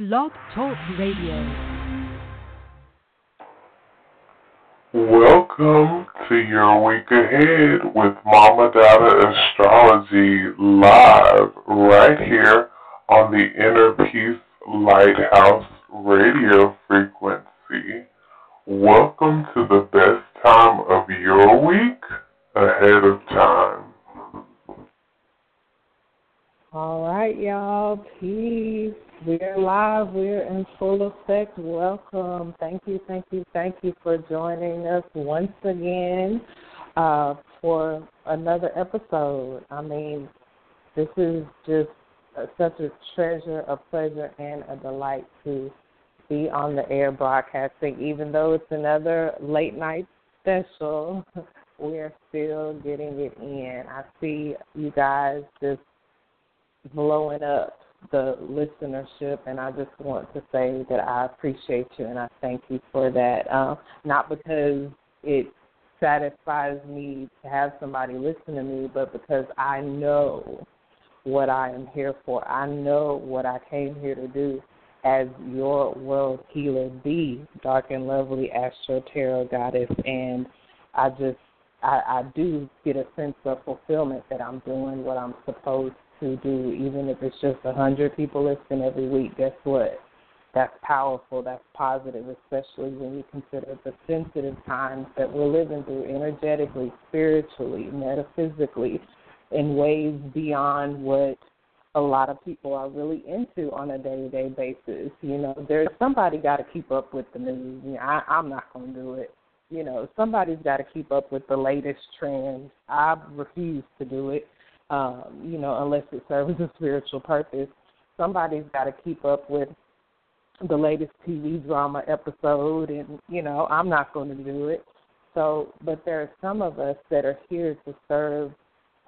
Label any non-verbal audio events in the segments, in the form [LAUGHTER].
Blog Talk Radio. Welcome to your week ahead with Mama Dada AstroLove live right here on the Inner Peace Lighthouse radio frequency. Welcome to the best time of your week ahead of time. All right, y'all. Peace. We're live. We're in full effect. Welcome. Thank you, thank you, thank you for joining us once again uh, for another episode. I mean, this is just such a treasure, a pleasure, and a delight to be on the air broadcasting. Even though it's another late night special, [LAUGHS] we're still getting it in. I see you guys just blowing up the listenership, and I just want to say that I appreciate you and I thank you for that. Um, not because it satisfies me to have somebody listen to me, but because I know what I am here for. I know what I came here to do as your world healer, the dark and lovely Astro Tarot goddess, and I just I, I do get a sense of fulfillment that I'm doing what I'm supposed to do, even if it's just a hundred people listen every week. Guess what? That's powerful. That's positive, especially when you consider the sensitive times that we're living through, energetically, spiritually, metaphysically, in ways beyond what a lot of people are really into on a day-to-day basis. You know, there's somebody got to keep up with the news. You know, I, I'm not going to do it. You know, somebody's got to keep up with the latest trends. I refuse to do it um, you know, unless it serves a spiritual purpose. Somebody's got to keep up with the latest TV drama episode, and you know, I'm not going to do it. So, but there are some of us that are here to serve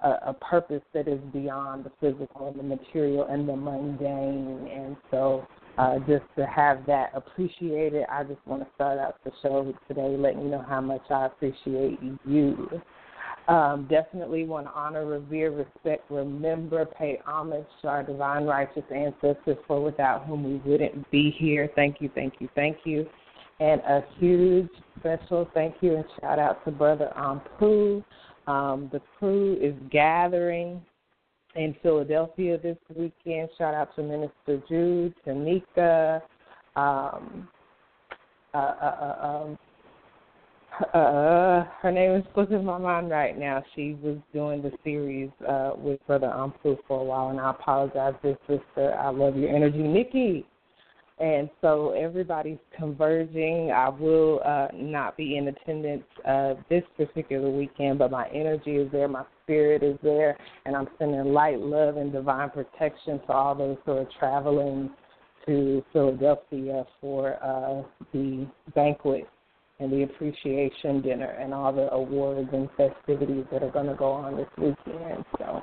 a, a purpose that is beyond the physical and the material and the mundane, and so. Uh, just to have that appreciated, I just want to start out the show today letting you know how much I appreciate you. Um, definitely want to honor, revere, respect, remember, pay homage to our divine righteous ancestors, for without whom we wouldn't be here. Thank you, thank you, thank you. And a huge special thank you and shout out to Brother Ampu. Um, the crew is gathering in Philadelphia this weekend. Shout out to Minister Jude, Tanika, um, uh, uh, uh, um, uh, her name is slipping my mind right now. She was doing the series uh, with Brother Ampu for a while, and I apologize, this sister. I love your energy, Nikki. And so everybody's converging. I will uh, not be in attendance uh, this particular weekend, but my energy is there, my spirit is there, and I'm sending light, love, and divine protection to all those who are traveling to Philadelphia for uh, the banquet and the appreciation dinner and all the awards and festivities that are going to go on this weekend. So,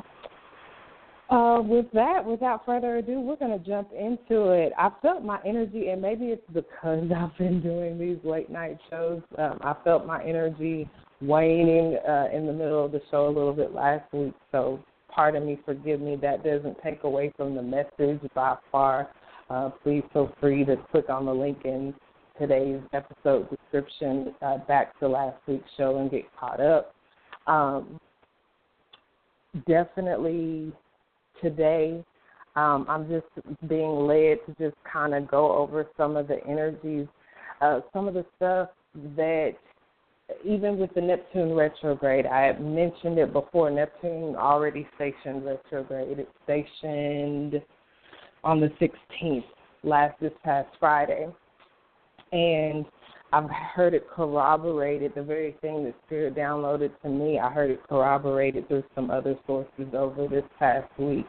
uh, with that, without further ado, we're going to jump into it. I felt my energy, and maybe it's because [LAUGHS] I've been doing these late night shows. Um, I felt my energy waning uh, in the middle of the show a little bit last week. So, pardon me, forgive me. That doesn't take away from the message by far. Uh, please feel free to click on the link and today's episode description uh, back to last week's show and get caught up. Um, definitely today, um, I'm just being led to just kind of go over some of the energies, uh, some of the stuff that even with the Neptune retrograde, I mentioned it before. Neptune already stationed retrograde. It stationed on the 16th, last this past Friday and I've heard it corroborated. The very thing that Spirit downloaded to me, I heard it corroborated through some other sources over this past week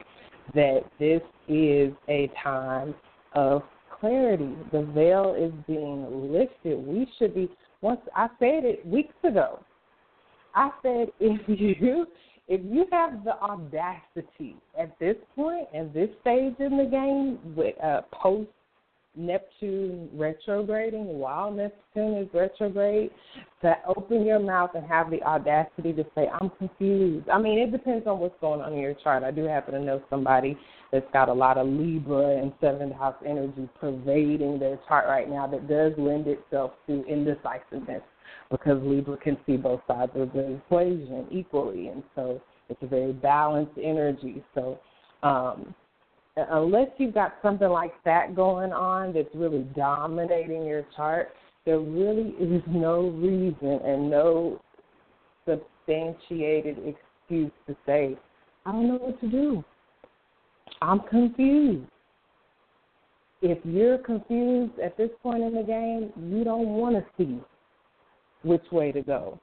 that this is a time of clarity. The veil is being lifted. We should be once I said it weeks ago. I said [LAUGHS] if you if you have the audacity at this point and this stage in the game with uh, post Neptune retrograding while Neptune is retrograde, to open your mouth and have the audacity to say, I'm confused. I mean, it depends on what's going on in your chart. I do happen to know somebody that's got a lot of Libra and seventh house energy pervading their chart right now that does lend itself to indecisiveness because Libra can see both sides of the equation equally. And so it's a very balanced energy. So, um, unless you've got something like that going on that's really dominating your chart, there really is no reason and no substantiated excuse to say, I don't know what to do. I'm confused. If you're confused at this point in the game, you don't want to see which way to go.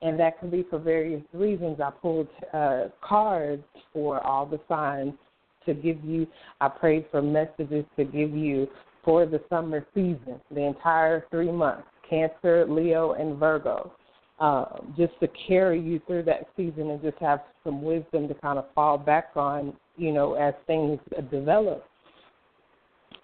And that can be for various reasons. I pulled uh, cards for all the signs to give you, I prayed for messages to give you for the summer season, the entire three months Cancer, Leo, and Virgo. Um, just to carry you through that season and just have some wisdom to kind of fall back on, you know, as things develop.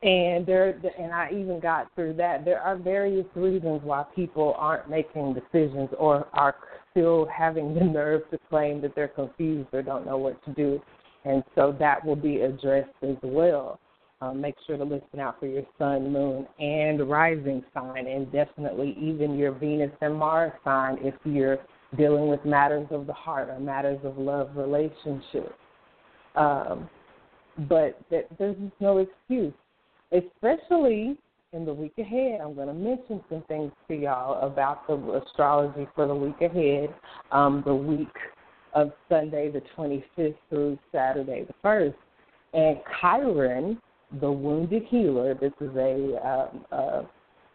And there, and I even got through that. There are various reasons why people aren't making decisions or are still having the nerve to claim that they're confused or don't know what to do and so that will be addressed as well. Um, make sure to listen out for your sun, moon, and rising sign, and definitely even your Venus and Mars sign if you're dealing with matters of the heart or matters of love relationships. Um, but there's no excuse, especially in the week ahead. I'm going to mention some things to y'all about the astrology for the week ahead. Um, the week of Sunday the 25th through Saturday the 1st. And Chiron, the wounded healer, this is a, um, a,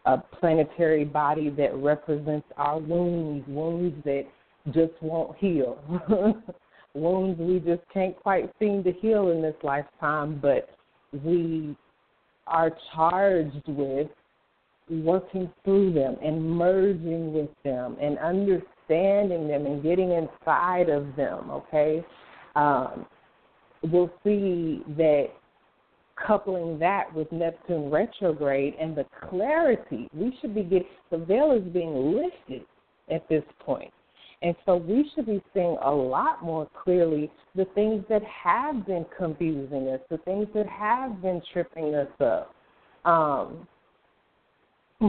a planetary body that represents our wounds, wounds that just won't heal. [LAUGHS] wounds we just can't quite seem to heal in this lifetime, but we are charged with working through them and merging with them and understanding understanding them and getting inside of them, okay, um, we'll see that coupling that with Neptune retrograde and the clarity, we should be getting, the veil is being lifted at this point. And so we should be seeing a lot more clearly the things that have been confusing us, the things that have been tripping us up. Um,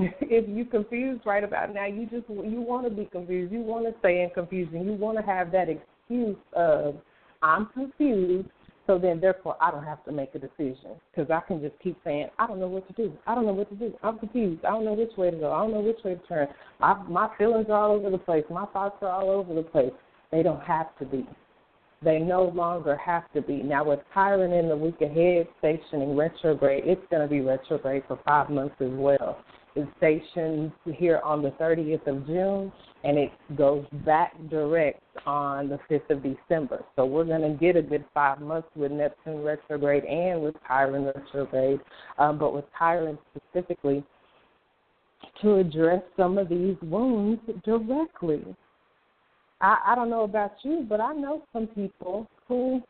[LAUGHS] if you confused right about now, you just you want to be confused. You want to stay in confusion. You want to have that excuse of I'm confused, so then therefore I don't have to make a decision because I can just keep saying I don't know what to do. I don't know what to do. I'm confused. I don't know which way to go. I don't know which way to turn. My my feelings are all over the place. My thoughts are all over the place. They don't have to be. They no longer have to be. Now, with Chiron in the week ahead stationing retrograde, it's going to be retrograde for five months as well is stationed here on the 30th of June, and it goes back direct on the 5th of December. So we're going to get a good five months with Neptune retrograde and with Chiron retrograde, um, but with Chiron specifically to address some of these wounds directly. I, I don't know about you, but I know some people who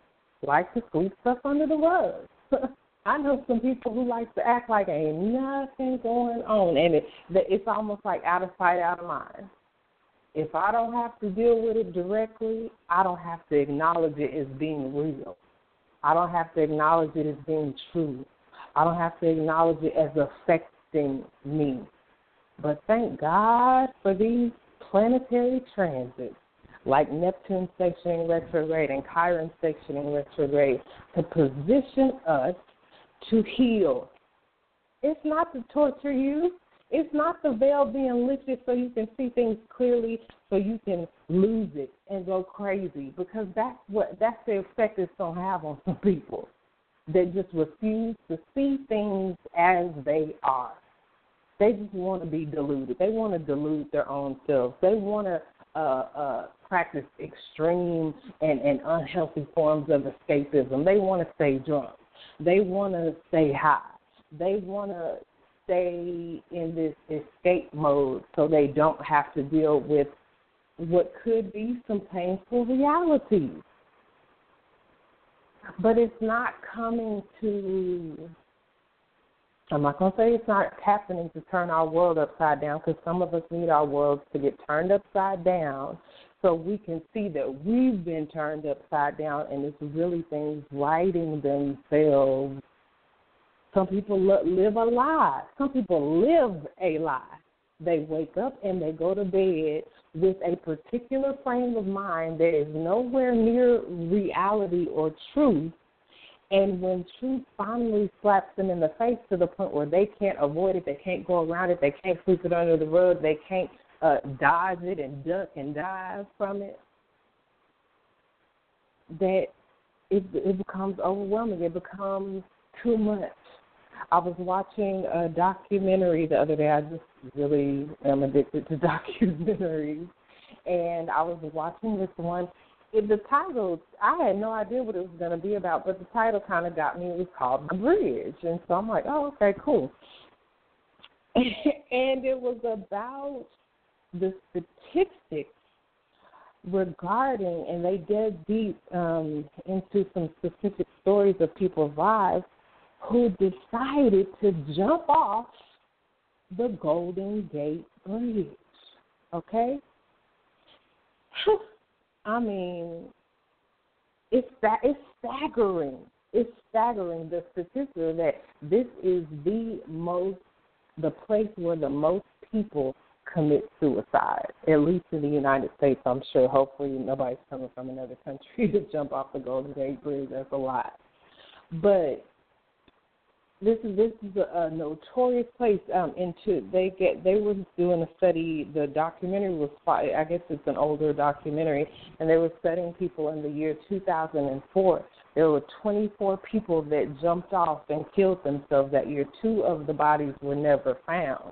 like to sweep stuff under the rug. [LAUGHS] I know some people who like to act like ain't nothing going on, and it, it's almost like out of sight, out of mind. If I don't have to deal with it directly, I don't have to acknowledge it as being real. I don't have to acknowledge it as being true. I don't have to acknowledge it as affecting me. But thank God for these planetary transits like Neptune stationing retrograde and Chiron stationing retrograde to position us to heal. It's not to torture you. It's not the veil being lifted so you can see things clearly, so you can lose it and go crazy. Because that's what that's the effect it's gonna have on some people that just refuse to see things as they are. They just want to be deluded. They want to delude their own selves. They want to uh, uh, practice extreme and, and unhealthy forms of escapism. They want to stay drunk. They want to stay high. they want to stay in this escape mode so they don't have to deal with what could be some painful realities. But it's not coming to, I'm not going to say it's not happening to turn our world upside down because some of us need our worlds to get turned upside down so we can see that we've been turned upside down and it's really things righting themselves. Some people live a lie. Some people live a lie. They wake up and they go to bed with a particular frame of mind that is nowhere near reality or truth. And when truth finally slaps them in the face to the point where they can't avoid it, they can't go around it, they can't sweep it under the rug, they can't uh, dodge it and duck and dive from it, that it, it becomes overwhelming. It becomes too much. I was watching a documentary the other day. I just really am addicted to [LAUGHS] documentaries, and I was watching this one. It, the title, I had no idea what it was going to be about, but the title kind of got me. It was called The Bridge, and so I'm like, oh, okay, cool. [LAUGHS] and it was about the statistics regarding, and they dug deep um, into some specific stories of people's lives who decided to jump off the Golden Gate Bridge. Okay? [LAUGHS] I mean, it's that it's staggering. It's staggering the statistics that this is the most the place where the most people commit suicide, at least in the United States. I'm sure. Hopefully, nobody's coming from another country [LAUGHS] to jump off the Golden Gate Bridge. That's a lot. But this is this is a, a notorious place. Um, into they get they were doing a study. The documentary was I guess it's an older documentary, and they were studying people in the year 2004. There were 24 people that jumped off and killed themselves that year. Two of the bodies were never found,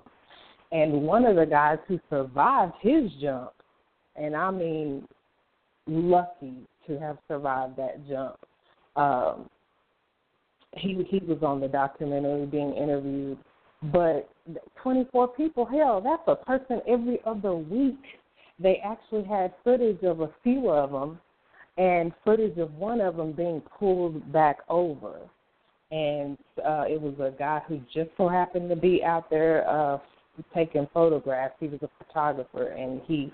and one of the guys who survived his jump, and I mean lucky to have survived that jump. Um, he he was on the documentary being interviewed, but 24 people, hell, that's a person every other week. They actually had footage of a few of them, and footage of one of them being pulled back over, and uh, it was a guy who just so happened to be out there uh, taking photographs. He was a photographer, and he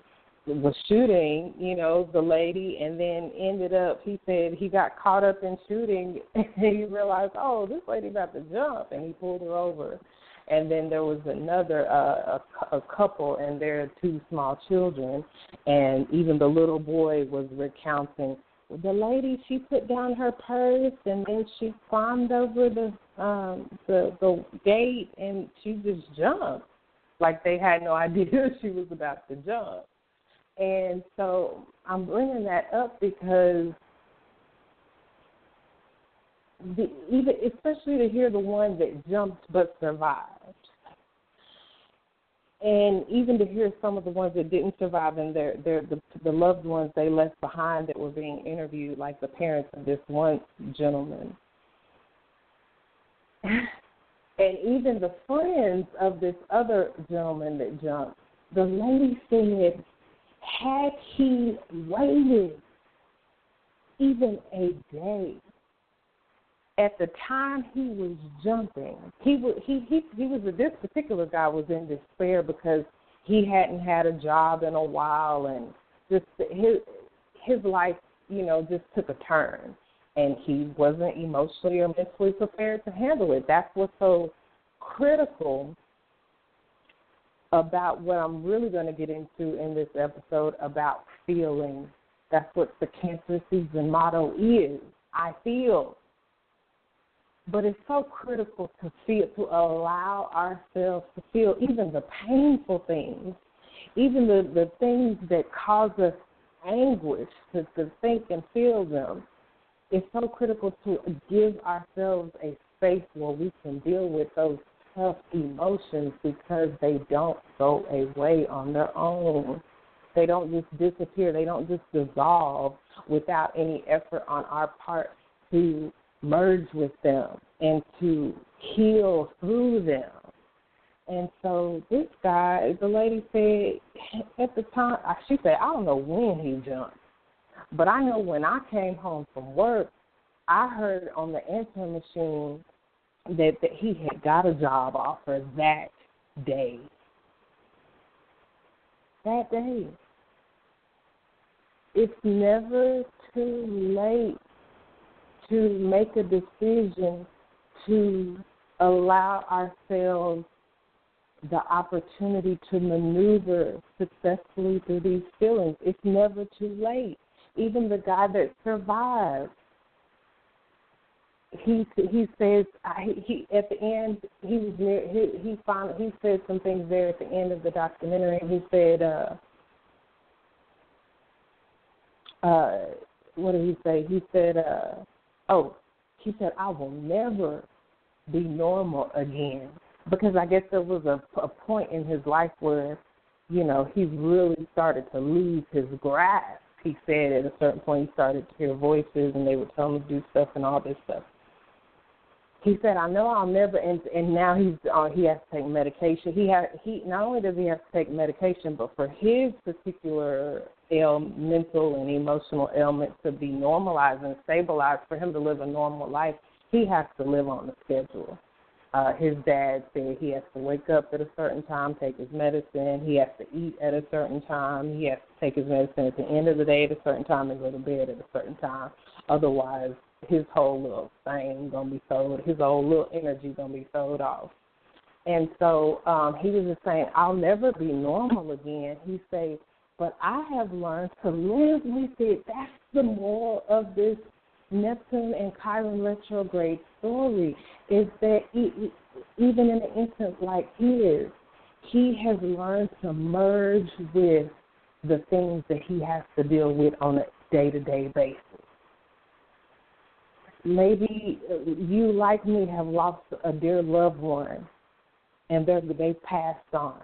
was shooting, you know, the lady, and then ended up. He said he got caught up in shooting, [LAUGHS] and he realized, oh, this lady about to jump, and he pulled her over. And then there was another uh, a, a couple and their two small children, and even the little boy was recounting. The lady she put down her purse and then she climbed over the um the the gate and she just jumped like they had no [LAUGHS] idea she was about to jump and so I'm bringing that up because the, even especially to hear the one that jumped but survived, and even to hear some of the ones that didn't survive and their their the, the loved ones they left behind that were being interviewed, like the parents of this one gentleman. [LAUGHS] and even the friends of this other gentleman that jumped, the lady said had he waited even a day, at the time he was jumping, he was he he he was this particular guy was in despair because he hadn't had a job in a while and just his his life, you know, just took a turn and he wasn't emotionally or mentally prepared to handle it. That's what's so critical about what I'm really going to get into in this episode about feeling. That's what the cancer season motto is. I feel. But it's so critical to feel, to allow ourselves to feel even the painful things, even the, the things that cause us anguish, to, to think and feel them. It's so critical to give ourselves a space where we can deal with those tough emotions because they don't go away on their own. They don't just disappear. They don't just dissolve without any effort on our part to merge with them and to heal through them. And so this guy, the lady said at the time, she said, I don't know when he jumped, but I know when I came home from work, I heard on the answering machine that, that he had got a job offer that day. That day. It's never too late to make a decision to allow ourselves the opportunity to maneuver successfully through these feelings. It's never too late. Even the guy that survived, he he says he, he at the end he was near he he found he said some things there at the end of the documentary. He said, uh, uh, what did he say? He said, uh, oh, he said I will never be normal again because I guess there was a, a point in his life where, you know, he really started to lose his grasp. He said at a certain point he started to hear voices and they would tell him to do stuff and all this stuff. He said, "I know I'll never," and and now he's uh, he has to take medication. He has he not only does he have to take medication, but for his particular ail, mental and emotional ailment to be normalized and stabilized, for him to live a normal life, he has to live on the schedule. Uh, his dad said he has to wake up at a certain time, take his medicine. He has to eat at a certain time. He has to take his medicine at the end of the day at a certain time and go to bed at a certain time. Otherwise, his whole little thing gonna be sold. His whole little energy gonna be sold off. And so um, he was just saying, I'll never be normal again. He said, but I have learned to live with it. That's the moral of this Neptune and Chiron retrograde story is that even in an instance like his, he has learned to merge with the things that he has to deal with on a day to day basis. Maybe uh, you, like me, have lost a dear loved one and they're, they passed on.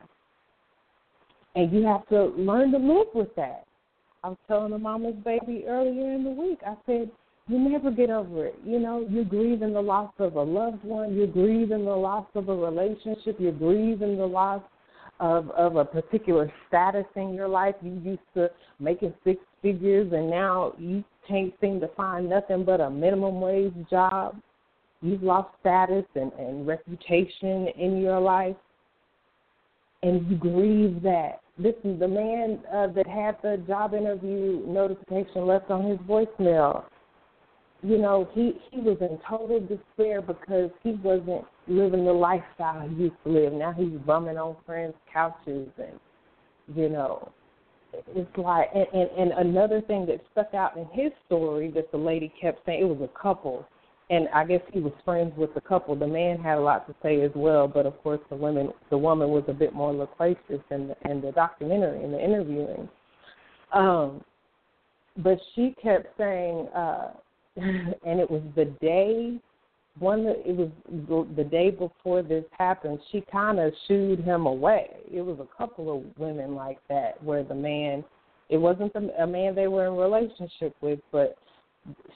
And you have to learn to live with that. I was telling a mama's baby earlier in the week, I said, you never get over it. You know, you're grieving the loss of a loved one, you're grieving the loss of a relationship, you're grieving the loss of of a particular status in your life. You used to making six figures and now you can't seem to find nothing but a minimum wage job. You've lost status and, and reputation in your life and you grieve that. Listen, the man uh, that had the job interview notification left on his voicemail you know, he he was in total despair because he wasn't living the lifestyle he used to live. Now he's bumming on friends' couches and you know it's like and, and, and another thing that stuck out in his story that the lady kept saying it was a couple and I guess he was friends with the couple. The man had a lot to say as well, but of course the woman the woman was a bit more loquacious in the in the documentary in the interviewing. Um but she kept saying, uh and it was the day one it was the day before this happened she kind of shooed him away. It was a couple of women like that where the man it wasn't the, a man they were in relationship with but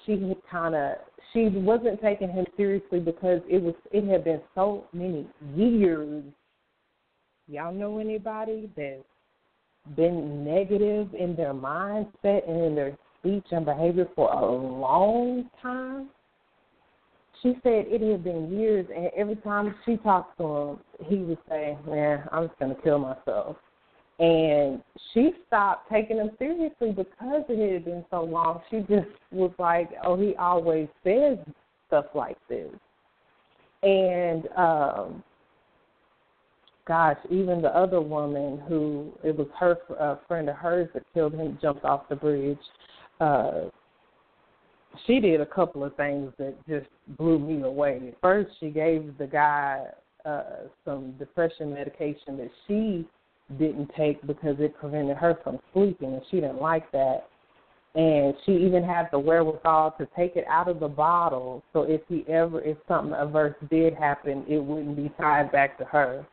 she kind of she wasn't taking him seriously because it was it had been so many years. Y'all know anybody that's been negative in their mindset and in their speech and behavior for a long time. She said it had been years, and every time she talked to him, he would say, "Man, I'm just gonna kill myself." And she stopped taking him seriously because it had been so long. She just was like, "Oh, he always says stuff like this," and um, gosh, even the other woman who it was her a friend of hers that killed him jumped off the bridge uh, she did a couple of things that just blew me away. First, she gave the guy uh, some depression medication that she didn't take because it prevented her from sleeping, and she didn't like that. And she even had the wherewithal to take it out of the bottle, so if he ever, if something adverse did happen, it wouldn't be tied back to her.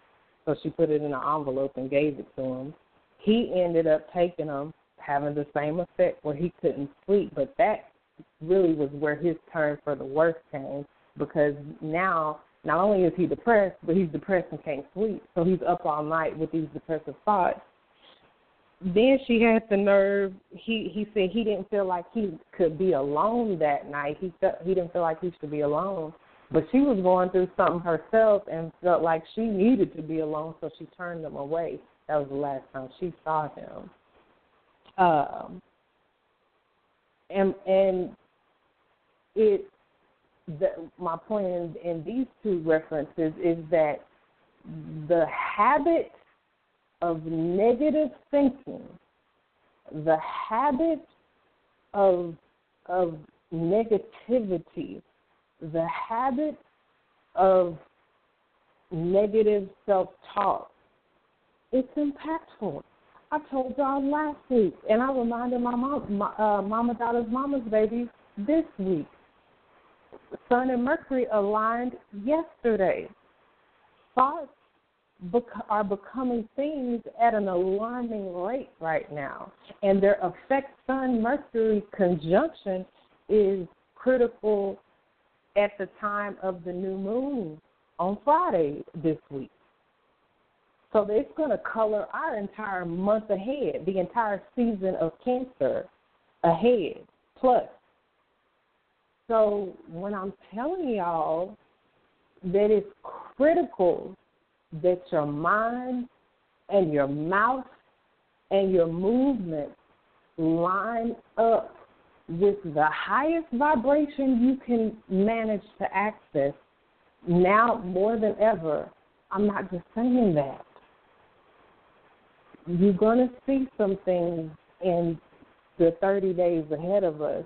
So she put it in an envelope and gave it to him. He ended up taking them having the same effect where he couldn't sleep. But that really was where his turn for the worst came because now not only is he depressed, but he's depressed and can't sleep. So he's up all night with these depressive thoughts. Then she had the nerve. He he said he didn't feel like he could be alone that night. He felt he didn't feel like he should be alone. But she was going through something herself and felt like she needed to be alone, so she turned him away. That was the last time she saw him. Um, and and it the, my point in, in these two references is that the habit of negative thinking, the habit of of negativity, the habit of negative self talk, it's impactful. I told y'all last week, and I reminded my mom, my, uh, Mama Dada's Mama's Baby this week. Sun and Mercury aligned yesterday. Thoughts bec- are becoming things at an alarming rate right now, and their effect Sun Mercury conjunction is critical at the time of the new moon on Friday this week. So it's going to color our entire month ahead, the entire season of Cancer ahead, plus so when I'm telling y'all that it's critical that your mind and your mouth and your movement line up with the highest vibration you can manage to access now more than ever. I'm not just saying that. You're going to see some things in the 30 days ahead of us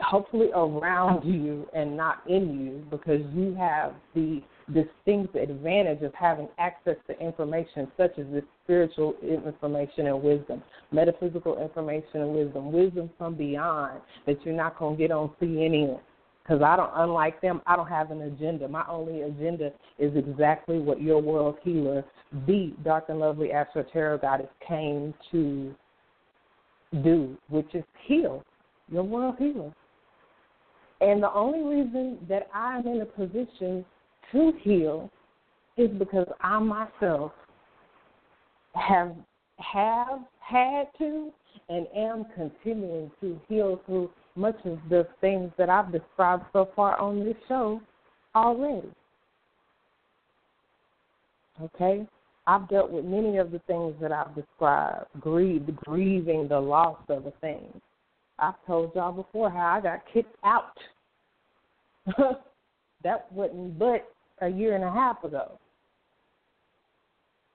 hopefully around you and not in you because you have the distinct advantage of having access to information such as this spiritual information and wisdom, metaphysical information and wisdom, wisdom from beyond that you're not going to get on CNN. Because I don't, unlike them, I don't have an agenda. My only agenda is exactly what your world healer, the dark and lovely astro tarot goddess, came to do, which is heal your world healer. And the only reason that I'm in a position to heal is because I myself have have had to and am continuing to heal through much of the things that I've described so far on this show already. Okay? I've dealt with many of the things that I've described, grieve, grieving the loss of a thing, I've told y'all before how I got kicked out. [LAUGHS] that wasn't but a year and a half ago.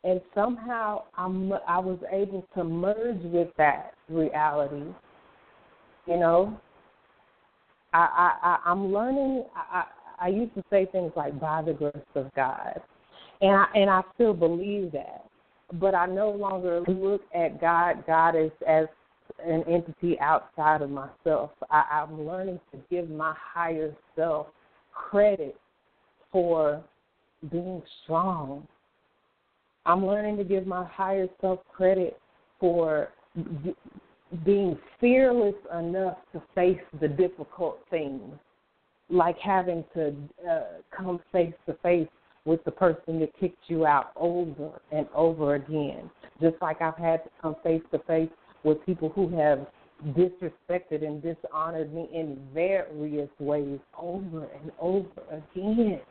And somehow I'm I was able to merge with that reality. You know, I I, I'm learning. I, I I used to say things like by the grace of God, and I and I still believe that. But I no longer look at God God as as an entity outside of myself. I, I'm learning to give my higher self credit for being strong. I'm learning to give my higher self credit for being fearless enough to face the difficult things, like having to uh, come face to face with the person that kicked you out over and over again. Just like I've had to come face to face with people who have disrespected and dishonored me in various ways over and over again.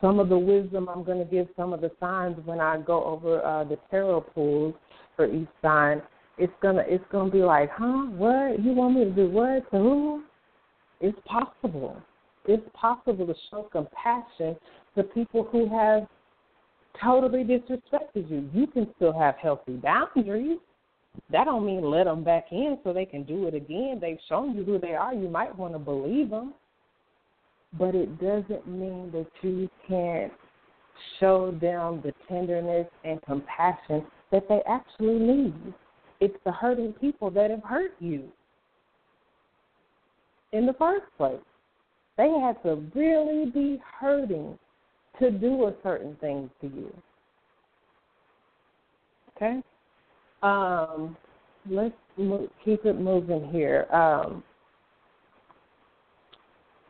Some of the wisdom I'm going to give some of the signs when I go over uh, the tarot pulls for each sign. It's gonna it's gonna be like, huh? What you want me to do? What to who? It's possible. It's possible to show compassion to people who have totally disrespected you. You can still have healthy boundaries. That don't mean let them back in so they can do it again. They've shown you who they are. You might want to believe them, but it doesn't mean that you can't show them the tenderness and compassion that they actually need. It's the hurting people that have hurt you in the first place. They had to really be hurting to do a certain thing to you. Okay? Um, let's keep it moving here. Um,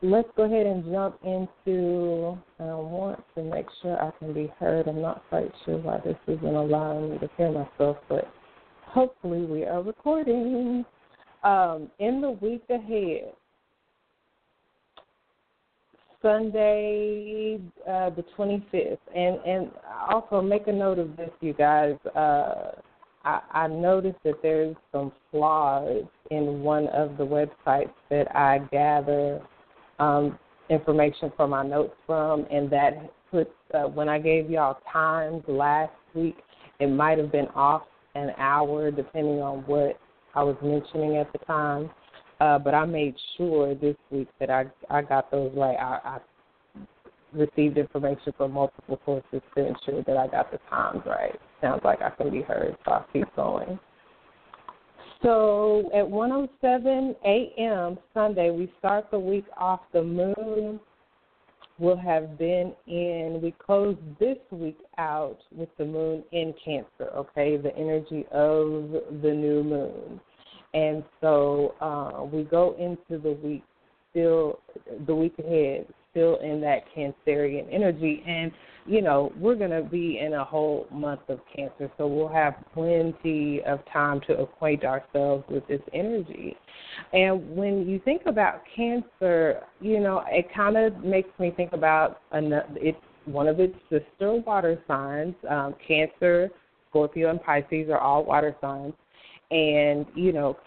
let's go ahead and jump into. I want to make sure I can be heard. I'm not quite sure why this isn't allowing me to hear myself, but hopefully we are recording. Um, in the week ahead, Sunday, uh, the 25th, and and also make a note of this, you guys. Uh, I, I noticed that there's some flaws in one of the websites that I gather um, information from my notes from, and that puts uh, when I gave y'all times last week, it might have been off an hour depending on what I was mentioning at the time. Uh, but I made sure this week that I I got those right. I, I received information from multiple sources to ensure that I got the times right. Sounds like I can be heard, so I'll keep going. So at 1:07 a.m. Sunday, we start the week off. The moon will have been in. We close this week out with the moon in Cancer. Okay, the energy of the new moon, and so uh, we go into the week still the week ahead still in that Cancerian energy. And, you know, we're going to be in a whole month of Cancer, so we'll have plenty of time to acquaint ourselves with this energy. And when you think about Cancer, you know, it kind of makes me think about another, it's one of its sister water signs. Um, Cancer, Scorpio, and Pisces are all water signs. And, you know,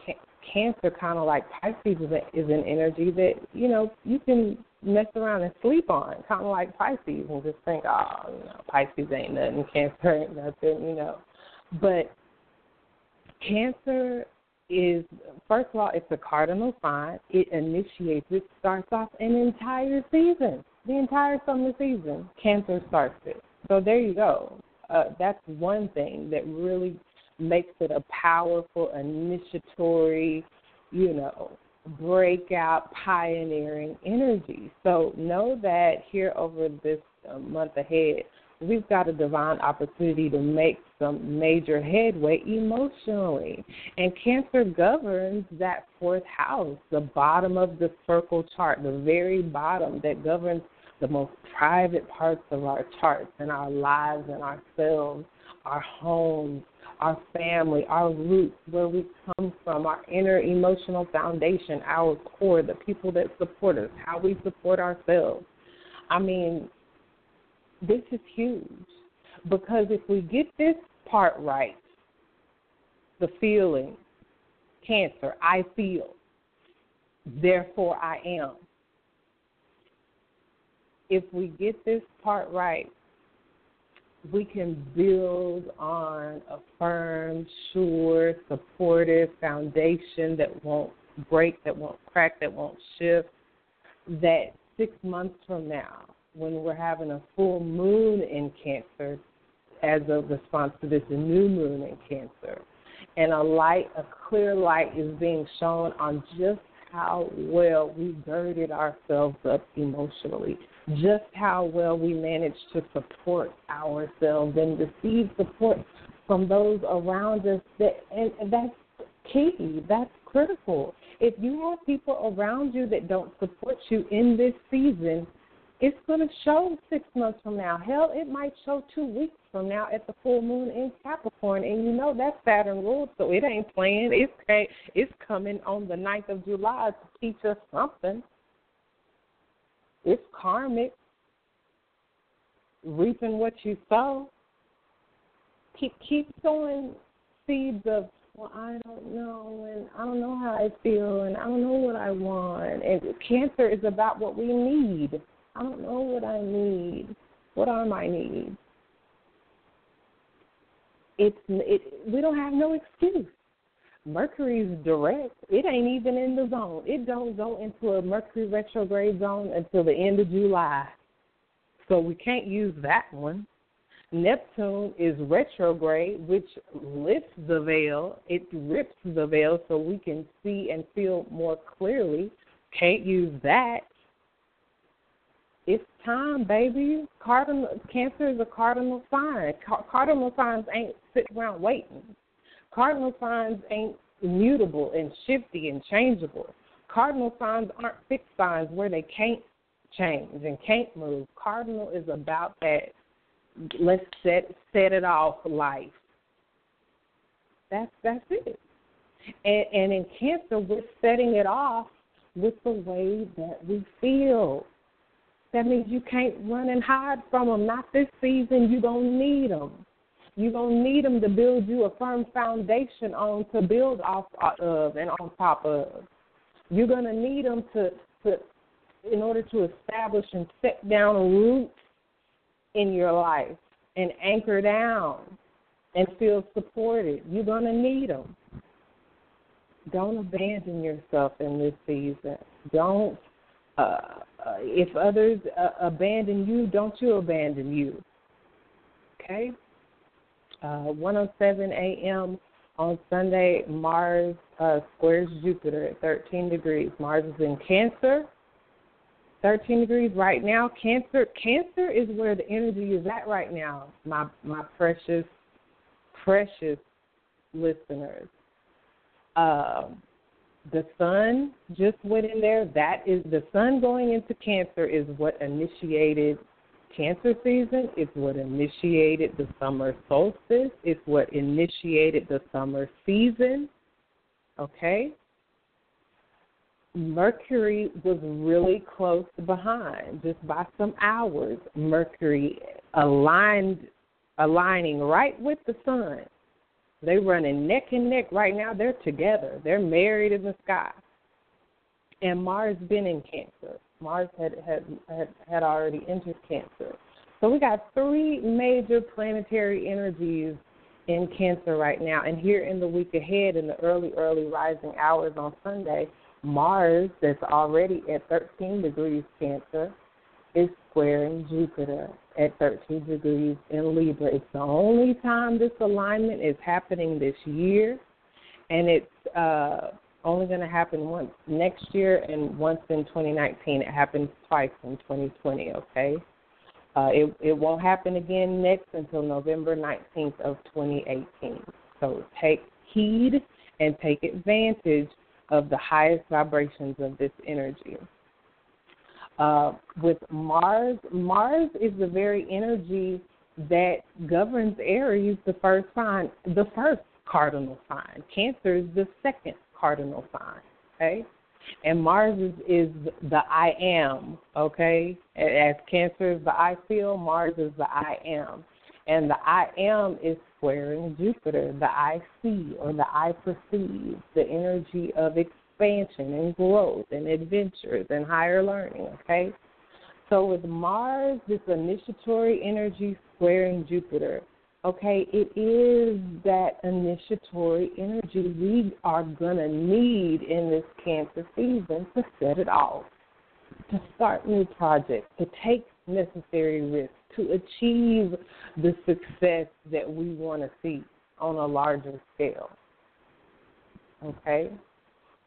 Cancer, kind of like Pisces, is, a, is an energy that, you know, you can mess around and sleep on, kind of like Pisces, and just think, oh, you know, Pisces ain't nothing, [LAUGHS] Cancer ain't nothing, you know. But Cancer is, first of all, it's a cardinal sign. It initiates, it starts off an entire season, the entire summer season. Cancer starts it. So there you go. Uh, that's one thing that really makes it a powerful initiatory, you know, breakout, pioneering energy. So know that here over this uh, month ahead, we've got a divine opportunity to make some major headway emotionally. And Cancer governs that fourth house, the bottom of the circle chart, the very bottom that governs the most private parts of our charts and our lives and ourselves, our homes, our family, our roots, where we come from, our inner emotional foundation, our core, the people that support us, how we support ourselves. I mean, this is huge because if we get this part right, the feeling, cancer, I feel, therefore I am. If we get this part right, we can build on a firm, sure, supportive foundation that won't break, that won't crack, that won't shift, that six months from now, when we're having a full moon in Cancer, as a response to this new moon in Cancer, and a light, a clear light is being shown on just how well we girded ourselves up emotionally, just how well we manage to support ourselves and receive support from those around us that and that's key that's critical. If you have people around you that don't support you in this season it's going to show six months from now. Hell it might show two weeks from now at the full moon in capricorn and you know that's saturn ruled so it ain't playing it's it's coming on the ninth of july to teach us something it's karmic. Reaping what you sow. Keep keep sowing seeds of well, I don't know, and I don't know how I feel, and I don't know what I want. And cancer is about what we need. I don't know what I need. What are my needs? It's it. We don't have no excuse. Mercury's direct. It ain't even in the zone. It don't go into a Mercury retrograde zone until the end of July. So we can't use that one. Neptune is retrograde, which lifts the veil. It rips the veil so we can see and feel more clearly. Can't use that. It's time, baby. Cardinal cancer is a cardinal sign. Cardinal signs ain't sitting around waiting. Cardinal signs ain't mutable and shifty and changeable. Cardinal signs aren't fixed signs where they can't change and can't move. Cardinal is about that let's set set it off life. That's that's it. And, and in cancer, we're setting it off with the way that we feel. That means you can't run and hide from them. Not this season. You don't need them. You don't need them to build you a firm foundation on to build off of and on top of. You're gonna need them to to in order to establish and set down roots in your life and anchor down and feel supported. You're gonna need them. Don't abandon yourself in this season. Don't uh, uh, if others uh, abandon you, don't you abandon you. Okay? Uh, 107 a.m. on Sunday, Mars uh, squares Jupiter at 13 degrees. Mars is in Cancer. 13 degrees right now. Cancer, Cancer is where the energy is at right now. My my precious, precious listeners. Um, the sun just went in there. That is the sun going into Cancer is what initiated Cancer season. It's what initiated the summer solstice. It's what initiated the summer season. Okay? Mercury was really close behind, just by some hours. Mercury aligned, aligning right with the sun. They're running neck and neck right now. They're together. They're married in the sky. And Mars been in Cancer. Mars had had had, had already entered Cancer. So we got three major planetary energies in Cancer right now. And here in the week ahead, in the early, early rising hours on Sunday, Mars, that's already at 13 degrees Cancer, is squaring Jupiter at 13 degrees in Libra. It's the only time this alignment is happening this year, and it's uh, only going to happen once next year and once in 2019. It happens twice in 2020. Okay, uh, it it won't happen again next until November 19th of 2018. So take heed and take advantage of the highest vibrations of this energy. Uh, with Mars, Mars is the very energy that governs Aries, the first sign, the first cardinal sign. Cancer is the second cardinal sign. Okay, and Mars is, is the I am. Okay, as Cancer is the I feel, Mars is the I am, and the I am is squaring Jupiter, the I see or the I perceive, the energy of expansion and growth and adventures and higher learning, okay? So with Mars, this initiatory energy squaring Jupiter, Okay, it is that initiatory energy we are going to need in this cancer season to set it off, to start new projects, to take necessary risks, to achieve the success that we want to see on a larger scale. Okay?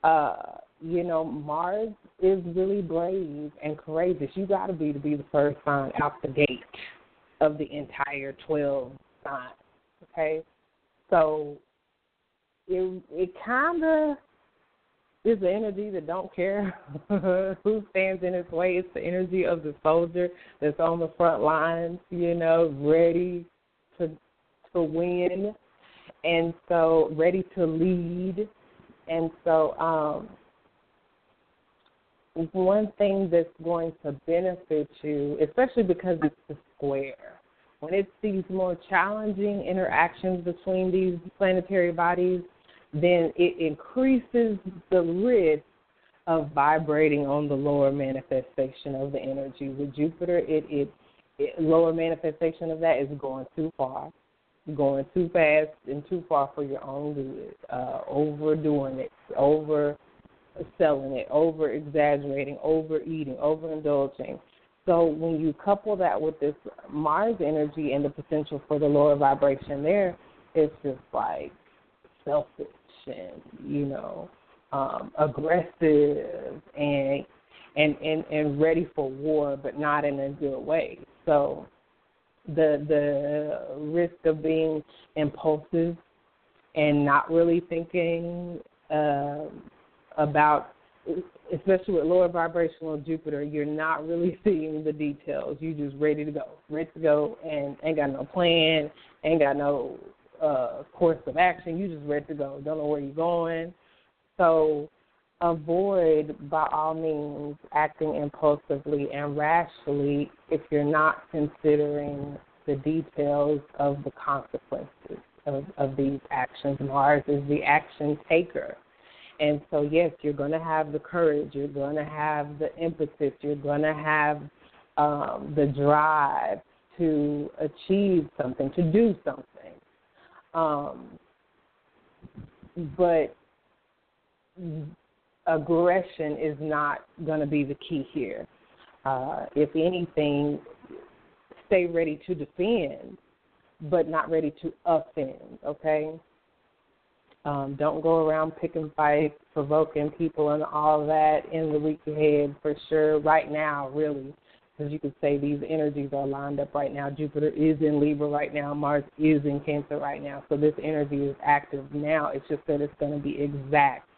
Uh, you know, Mars is really brave and courageous. You got to be to be the first sign out the gate of the entire 12 not. Okay, so it it kind of is the energy that don't care [LAUGHS] who stands in its way. It's the energy of the soldier that's on the front lines, you know, ready to to win, and so ready to lead, and so um one thing that's going to benefit you, especially because it's the square when it sees more challenging interactions between these planetary bodies, then it increases the risk of vibrating on the lower manifestation of the energy. With Jupiter, it, it, it lower manifestation of that is going too far going too fast and too far for your own good, uh, overdoing it, over selling it, over exaggerating, overeating, overindulging. So when you couple that with this Mars energy and the potential for the lower vibration there, it's just like selfish and you know um, aggressive and and and and ready for war, but not in a good way. So the the risk of being impulsive and not really thinking uh, about especially with lower vibrational Jupiter, you're not really [LAUGHS] seeing the details. You're just ready to go, ready to go, and ain't got no plan, ain't got no uh, course of action. You just ready to go. Don't know where you're going. So avoid, by all means, acting impulsively and rashly if you're not considering the details of the consequences of, of these actions. Mars is the action taker. And so, yes, you're going to have the courage, you're going to have the impetus, you're going to have um, the drive to achieve something, to do something. Um, but aggression is not going to be the key here. Uh, if anything, stay ready to defend, but not ready to offend, okay? Um, don't go around picking fights, provoking people, and all that in the week ahead for sure. Right now, really, because you could say these energies are lined up right now. Jupiter is in Libra right now. Mars is in Cancer right now. So this energy is active now. It's just that it's going to be exact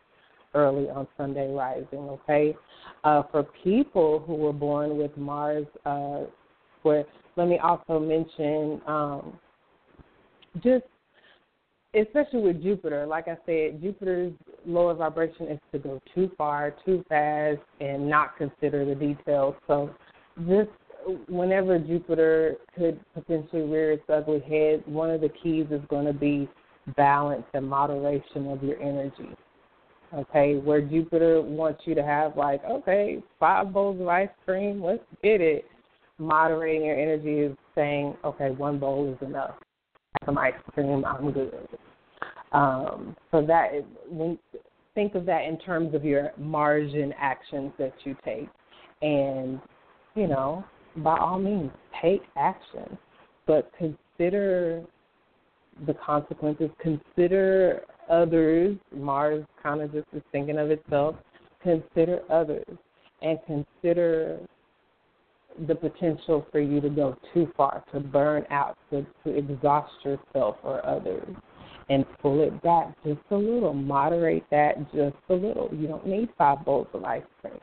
early on Sunday rising. Okay. Uh, for people who were born with Mars, uh, where let me also mention um, just especially with Jupiter, like I said, Jupiter's lower vibration is to go too far, too fast, and not consider the details. So, just whenever Jupiter could potentially rear its ugly head, one of the keys is going to be balance and moderation of your energy. Okay, where Jupiter wants you to have like, okay, five bowls of ice cream, let's get it. Moderating your energy is saying, okay, one bowl is enough some ice cream, I'm good. Um, so that when think of that in terms of your Martian actions that you take, and you know, by all means, take action, but consider the consequences. Consider others. Mars kind of just is thinking of itself. Consider others, and consider the potential for you to go too far, to burn out, to, to exhaust yourself or others, and pull it back just a little. Moderate that just a little. You don't need five bowls of ice cream.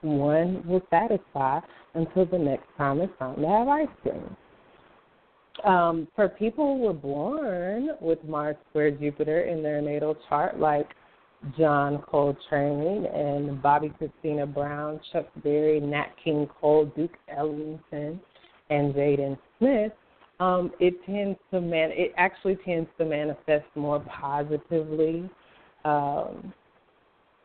One will satisfy until the next time it's time to have ice cream. Um, for people who were born with Mars square Jupiter in their natal chart, like John Coltrane and Bobbi Kristina Brown, Chuck Berry, Nat King Cole, Duke Ellington, and Jaden Smith, um, it tends to man it actually tends to manifest more positively. Um,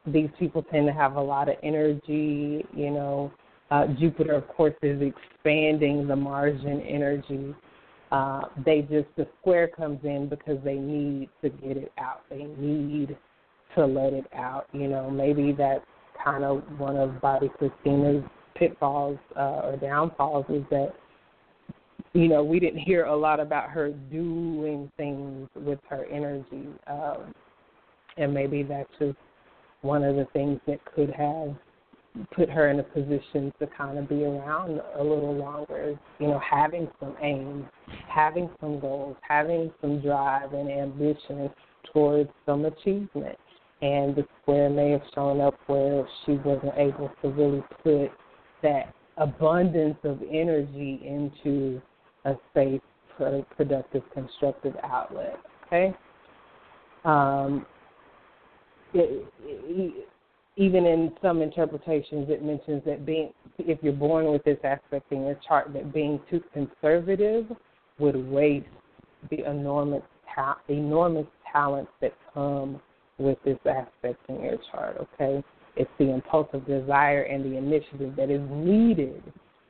these people tend to have a lot of energy, you know. Uh, Jupiter, of course, is expanding the Martian energy. Uh, they just the square comes in because they need to get it out. They need to let it out. You know, maybe that's kind of one of Bobbi Kristina's pitfalls uh, or downfalls is that you know we didn't hear a lot about her doing things with her energy, um, and maybe that's just one of the things that could have put her in a position to kind of be around a little longer. You know, having some aims, having some goals, having some drive and ambition towards some achievement and the square may have shown up where she wasn't able to really put that abundance of energy into a safe, productive, constructive outlet. Okay. Um, it, it, even in some interpretations, it mentions that being, if you're born with this aspect in your chart, that being too conservative would waste the enormous, ta- enormous talents that come with this aspect in your chart, okay? It's the impulsive desire and the initiative that is needed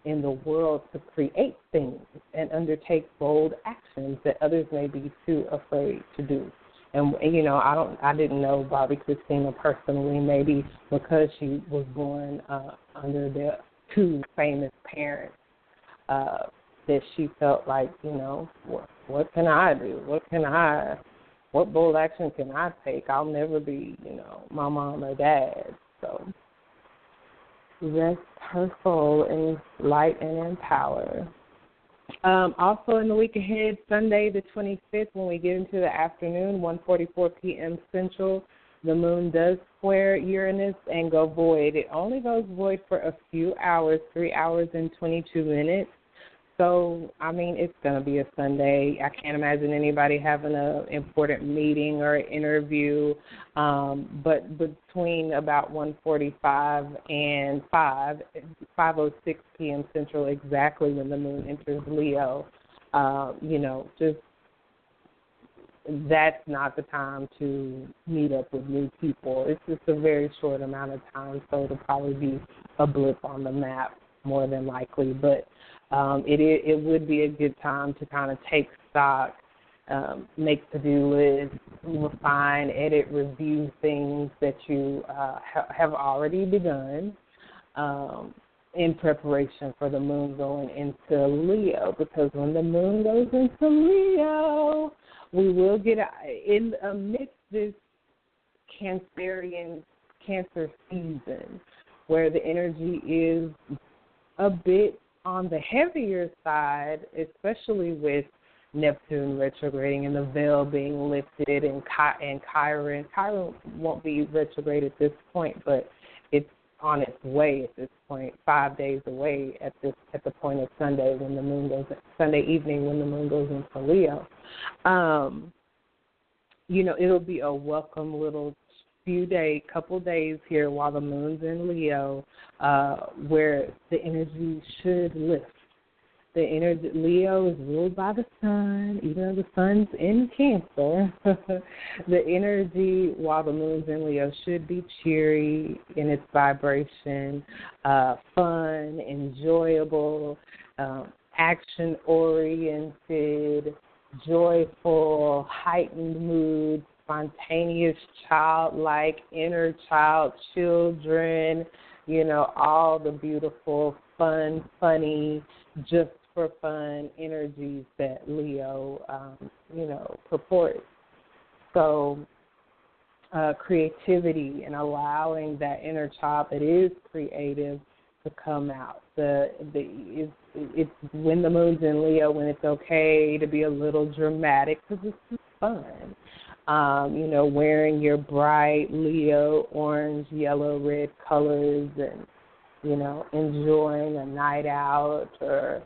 in the world to create things and undertake bold actions that others may be too afraid to do. And you know, I don't, I didn't know Bobbi Kristina personally. Maybe because she was born uh, under the two famous parents, uh, that she felt like, you know, what, what can I do? What can I what bold action can I take? I'll never be, you know, my mom or dad. So rest her soul in light and in power. Um, also in the week ahead, Sunday the 25th, when we get into the afternoon, 1:44 p.m. Central, the moon does square Uranus and go void. It only goes void for a few hours, three hours and 22 minutes. So, I mean, it's to be a Sunday. I can't imagine anybody having an important meeting or interview. Um, but between about 1:45 and 5, 5:06 p.m. Central, exactly when the moon enters Leo, uh, you know, just that's not the time to meet up with new people. It's just a very short amount of time, so it'll probably be a blip on the map more than likely. But um, it it would be a good time to kind of take stock, um, make to do lists, refine, edit, review things that you uh, ha- have already begun. Um, in preparation for the moon going into Leo, because when the moon goes into Leo, we will get in amidst this Cancerian Cancer season, where the energy is a bit on the heavier side, especially with Neptune retrograding and the veil being lifted and and Chiron. Chiron won't be retrograde at this point, but it's on its way at this point, five days away at this at the point of Sunday when the moon goes Sunday evening when the moon goes into Leo. Um, you know, it'll be a welcome little few days, couple days here while the moon's in Leo, uh, where the energy should lift. The energy Leo is ruled by the sun, even though the sun's in Cancer. [LAUGHS] the energy while the moon's in Leo should be cheery in its vibration, uh, fun, enjoyable, um, action oriented, joyful, heightened mood, spontaneous, childlike, inner child, children, you know, all the beautiful, fun, funny, just for fun energies that Leo, um, you know, purports. So, uh, creativity and allowing that inner child that is creative to come out. The the it's, it's when the moon's in Leo when it's okay to be a little dramatic because it's fun um, you know, wearing your bright Leo orange, yellow, red colors and, you know, enjoying a night out or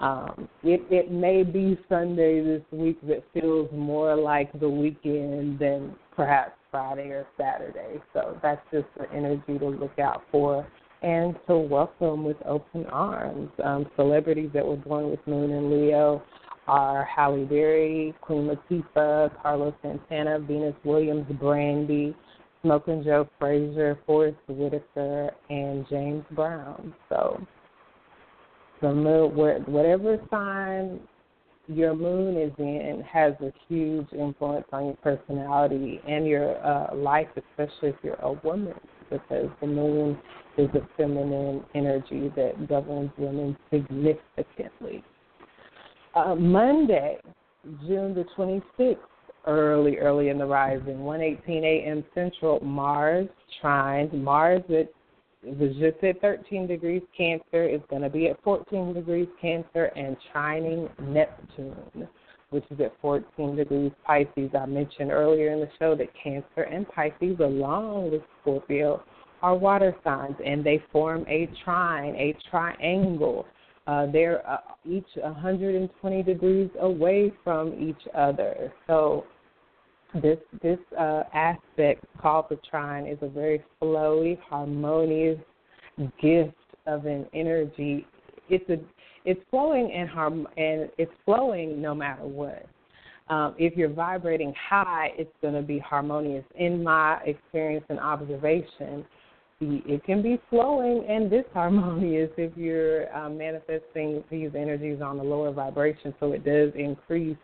um, it, it may be Sunday this week that feels more like the weekend than perhaps Friday or Saturday. So that's just the energy to look out for and to welcome with open arms. Um, celebrities that were born with Moon and Leo are Halle Berry, Queen Latifah, Carlos Santana, Venus Williams, Brandy, Smoking Joe Frazier, Forest Whitaker, and James Brown. So the moon, whatever sign your moon is in, has a huge influence on your personality and your uh, life, especially if you're a woman, because the moon is a feminine energy that governs women significantly uh, Monday, June the 26th, early, early in the rising, 1:18 a.m. Central. Mars trines. Mars it, was just at 13 degrees Cancer. It's going to be at 14 degrees Cancer and trining Neptune, which is at 14 degrees Pisces. I mentioned earlier in the show that Cancer and Pisces, along with Scorpio, are water signs, and they form a trine, a triangle uh, they're uh, each 120 degrees away from each other. So this this uh, aspect called the trine is a very flowy, harmonious gift of an energy. It's a it's flowing and harm and it's flowing no matter what. Um, if you're vibrating high, it's going to be harmonious. In my experience and observation, it can be flowing and disharmonious if you're um, manifesting these energies on the lower vibration. So it does increase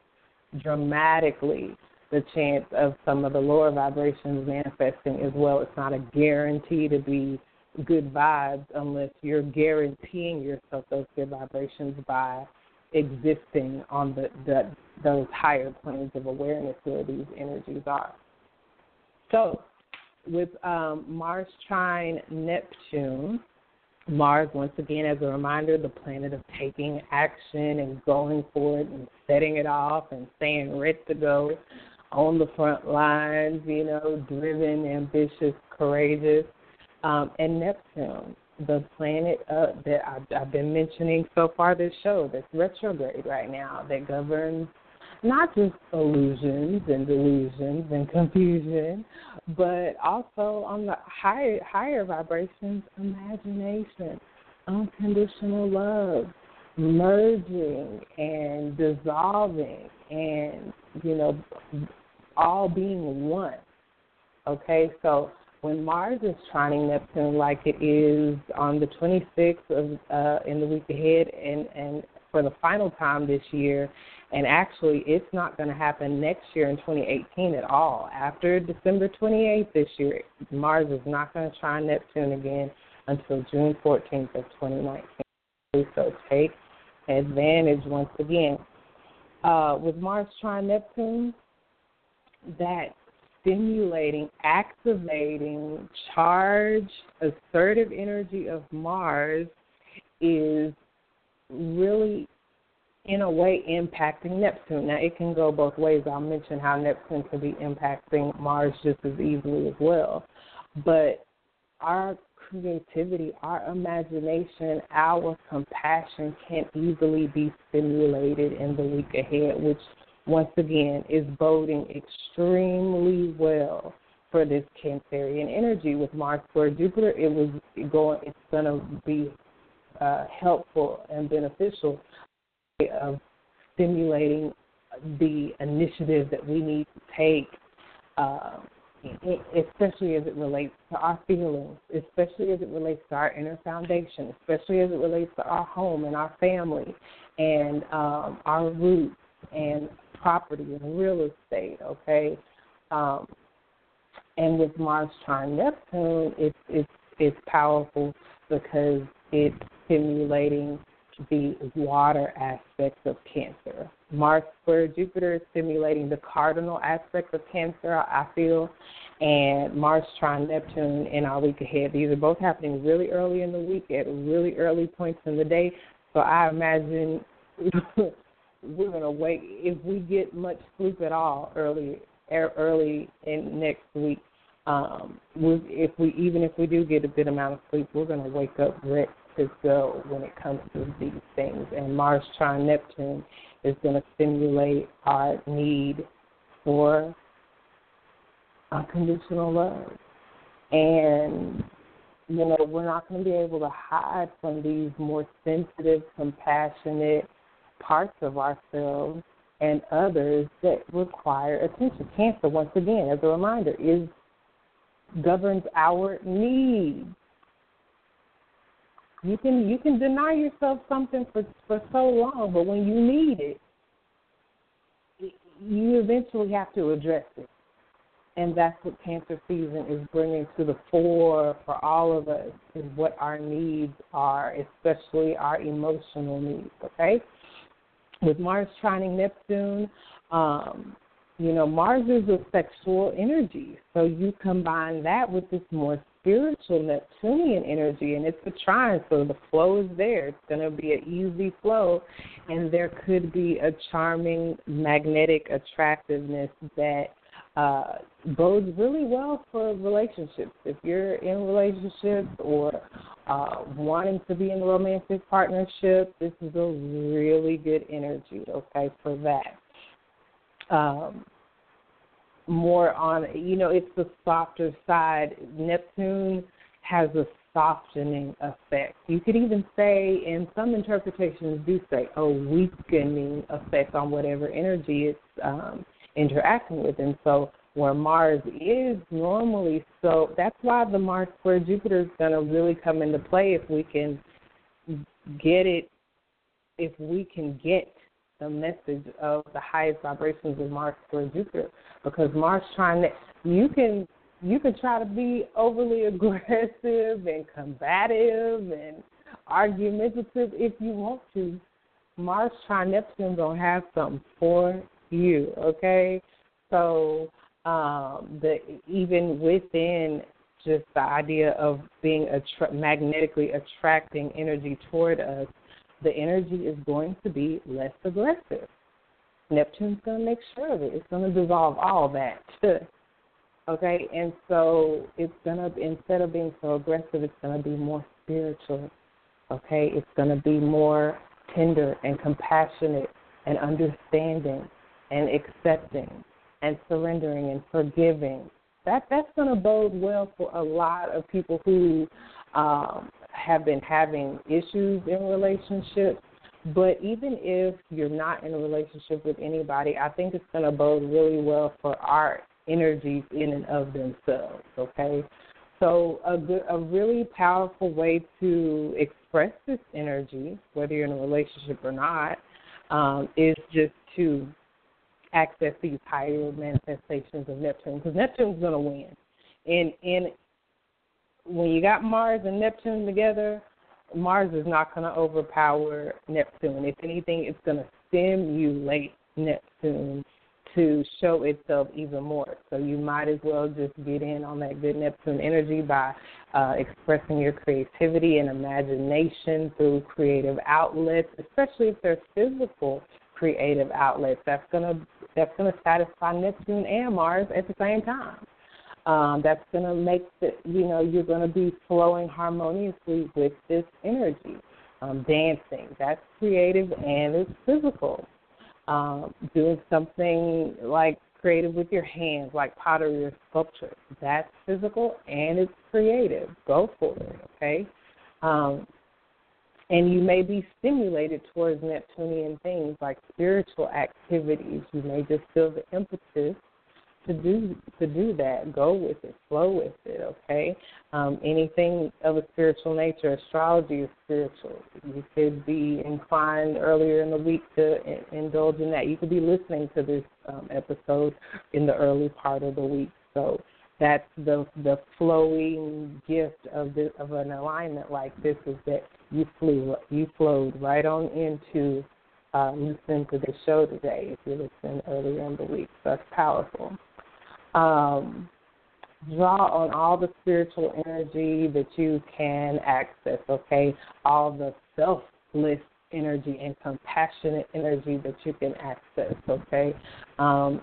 dramatically the chance of some of the lower vibrations manifesting as well. It's not a guarantee to be good vibes unless you're guaranteeing yourself those good vibrations by existing on the, the those higher planes of awareness where these energies are. So with um, Mars trine Neptune, Mars, once again, as a reminder, the planet of taking action and going for it and setting it off and staying ready to go on the front lines, you know, driven, ambitious, courageous. Um, and Neptune, the planet uh, that I've, I've been mentioning so far this show, that's retrograde right now, that governs not just illusions and delusions and confusion, but also on the higher higher vibrations, imagination, unconditional love, merging and dissolving, and you know, all being one. Okay, so when Mars is trining Neptune like it is on the 26th of uh, in the week ahead, and and for the final time this year, and actually, it's not going to happen next year in 2018 at all. After December 28th this year, Mars is not going to trine Neptune again until June 14th of 2019. So take advantage once again. Uh, with Mars trining Neptune, that stimulating, activating, charge, assertive energy of Mars is really in a way impacting Neptune. Now, it can go both ways. I'll mention how Neptune can be impacting Mars just as easily as well. But our creativity, our imagination, our compassion can easily be stimulated in the week ahead, which once again is boding extremely well for this Cancerian energy with Mars square Jupiter. It was going. It's going to be uh, helpful and beneficial of stimulating the initiative that we need to take, uh, especially as it relates to our feelings, especially as it relates to our inner foundation, especially as it relates to our home and our family and um, our roots and property and real estate. Okay, um, and with Mars trine Neptune, it's it's it's powerful because it's stimulating the water aspects of Cancer. Mars square Jupiter is stimulating the cardinal aspects of Cancer, I feel, and Mars trine Neptune in our week ahead. These are both happening really early in the week at really early points in the day. So I imagine [LAUGHS] we're going to wait if we get much sleep at all early early in next week. Um, if we even if we do get a good amount of sleep, we're going to wake up ready to go when it comes to these things. And Mars trine Neptune is going to stimulate our need for uh, unconditional love. And, you know, we're not going to be able to hide from these more sensitive, compassionate parts of ourselves and others that require attention. Cancer, once again, as a reminder, is governs our needs you can you can deny yourself something for for so long, but when you need it, you eventually have to address it. And that's what cancer season is bringing to the fore for all of us is what our needs are, especially our emotional needs. Okay, with Mars trining Neptune, um, you know Mars is a sexual energy, so you combine that with this more spiritual Neptunian energy, and it's a trine, so the flow is there. It's going to be an easy flow, and there could be a charming magnetic attractiveness that uh, bodes really well for relationships. If you're in relationships or uh, wanting to be in a romantic partnership, this is a really good energy, okay, for that. Um, more on you know it's the softer side. Neptune has a softening effect. You could even say and some interpretations do say a weakening effect on whatever energy it's um, interacting with. And so where mars is normally so that's why the mars square jupiter is going to really come into play if we can get it if we can get the message of the highest vibrations of Mars for Jupiter because Mars trying to you can you can try to be overly [LAUGHS] aggressive and combative and argumentative if you want to. Mars trine Neptune gonna have something for you, okay? So um the even within just the idea of being attra- magnetically attracting energy toward us, the energy is going to be less aggressive. Neptune's going to make sure of it. It's going to dissolve all that. [LAUGHS] okay, and so it's going to, instead of being so aggressive, it's going to be more spiritual. Okay, it's going to be more tender and compassionate and understanding and accepting and surrendering and forgiving. That that's going to bode well for a lot of people who um, have been having issues in relationships. But even if you're not in a relationship with anybody, I think it's going to bode really well for our energies in and of themselves. Okay, so a good, a really powerful way to express this energy, whether you're in a relationship or not, um, is just to access these higher manifestations of Neptune because Neptune's going to win. And and when you got Mars and Neptune together, Mars is not going to overpower Neptune. If anything, it's going to stimulate Neptune to show itself even more. So you might as well just get in on that good Neptune energy by uh, expressing your creativity and imagination through creative outlets, especially if they're physical creative outlets. That's gonna that's gonna satisfy Neptune and Mars at the same time. Um, that's gonna make the you know you're gonna be flowing harmoniously with this energy. Um, dancing that's creative and it's physical. Um, doing something like creative with your hands, like pottery or sculpture, that's physical and it's creative. Go for it, okay? Um, and you may be stimulated towards Neptunian things like spiritual activities. You may just feel the impetus to do to do that. Go with it, flow with it. Okay. Um, anything of a spiritual nature, astrology is spiritual. You could be inclined earlier in the week to in, indulge in that. You could be listening to this um, episode in the early part of the week. So that's the the flowing gift of this of an alignment like this is that you flew you flowed right on into uh, listening to the show today if you listened earlier in the week. So that's powerful. Um, draw on all the spiritual energy that you can access, okay? All the selfless energy and compassionate energy that you can access, okay? Um,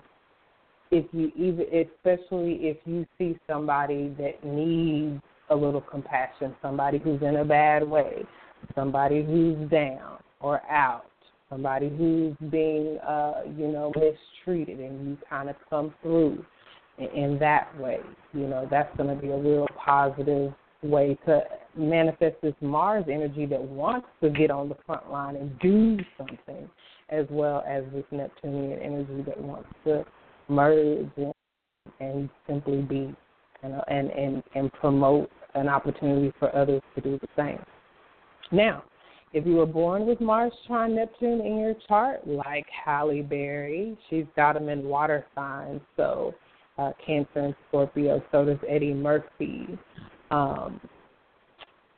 if you even especially if you see somebody that needs a little compassion, somebody who's in a bad way, somebody who's down or out, somebody who's being uh, you know, mistreated and you kind of come through in, that way. You know, that's going to be a real positive way to manifest this Mars energy that wants to get on the front line and do something, as well as this Neptunian energy that wants to merge and, and simply be and, and, and, and promote an opportunity for others to do the same. Now, if you were born with Mars trine Neptune in your chart, like Halle Berry, she's got them in water signs, so uh, Cancer and Scorpio. So does Eddie Murphy. Um,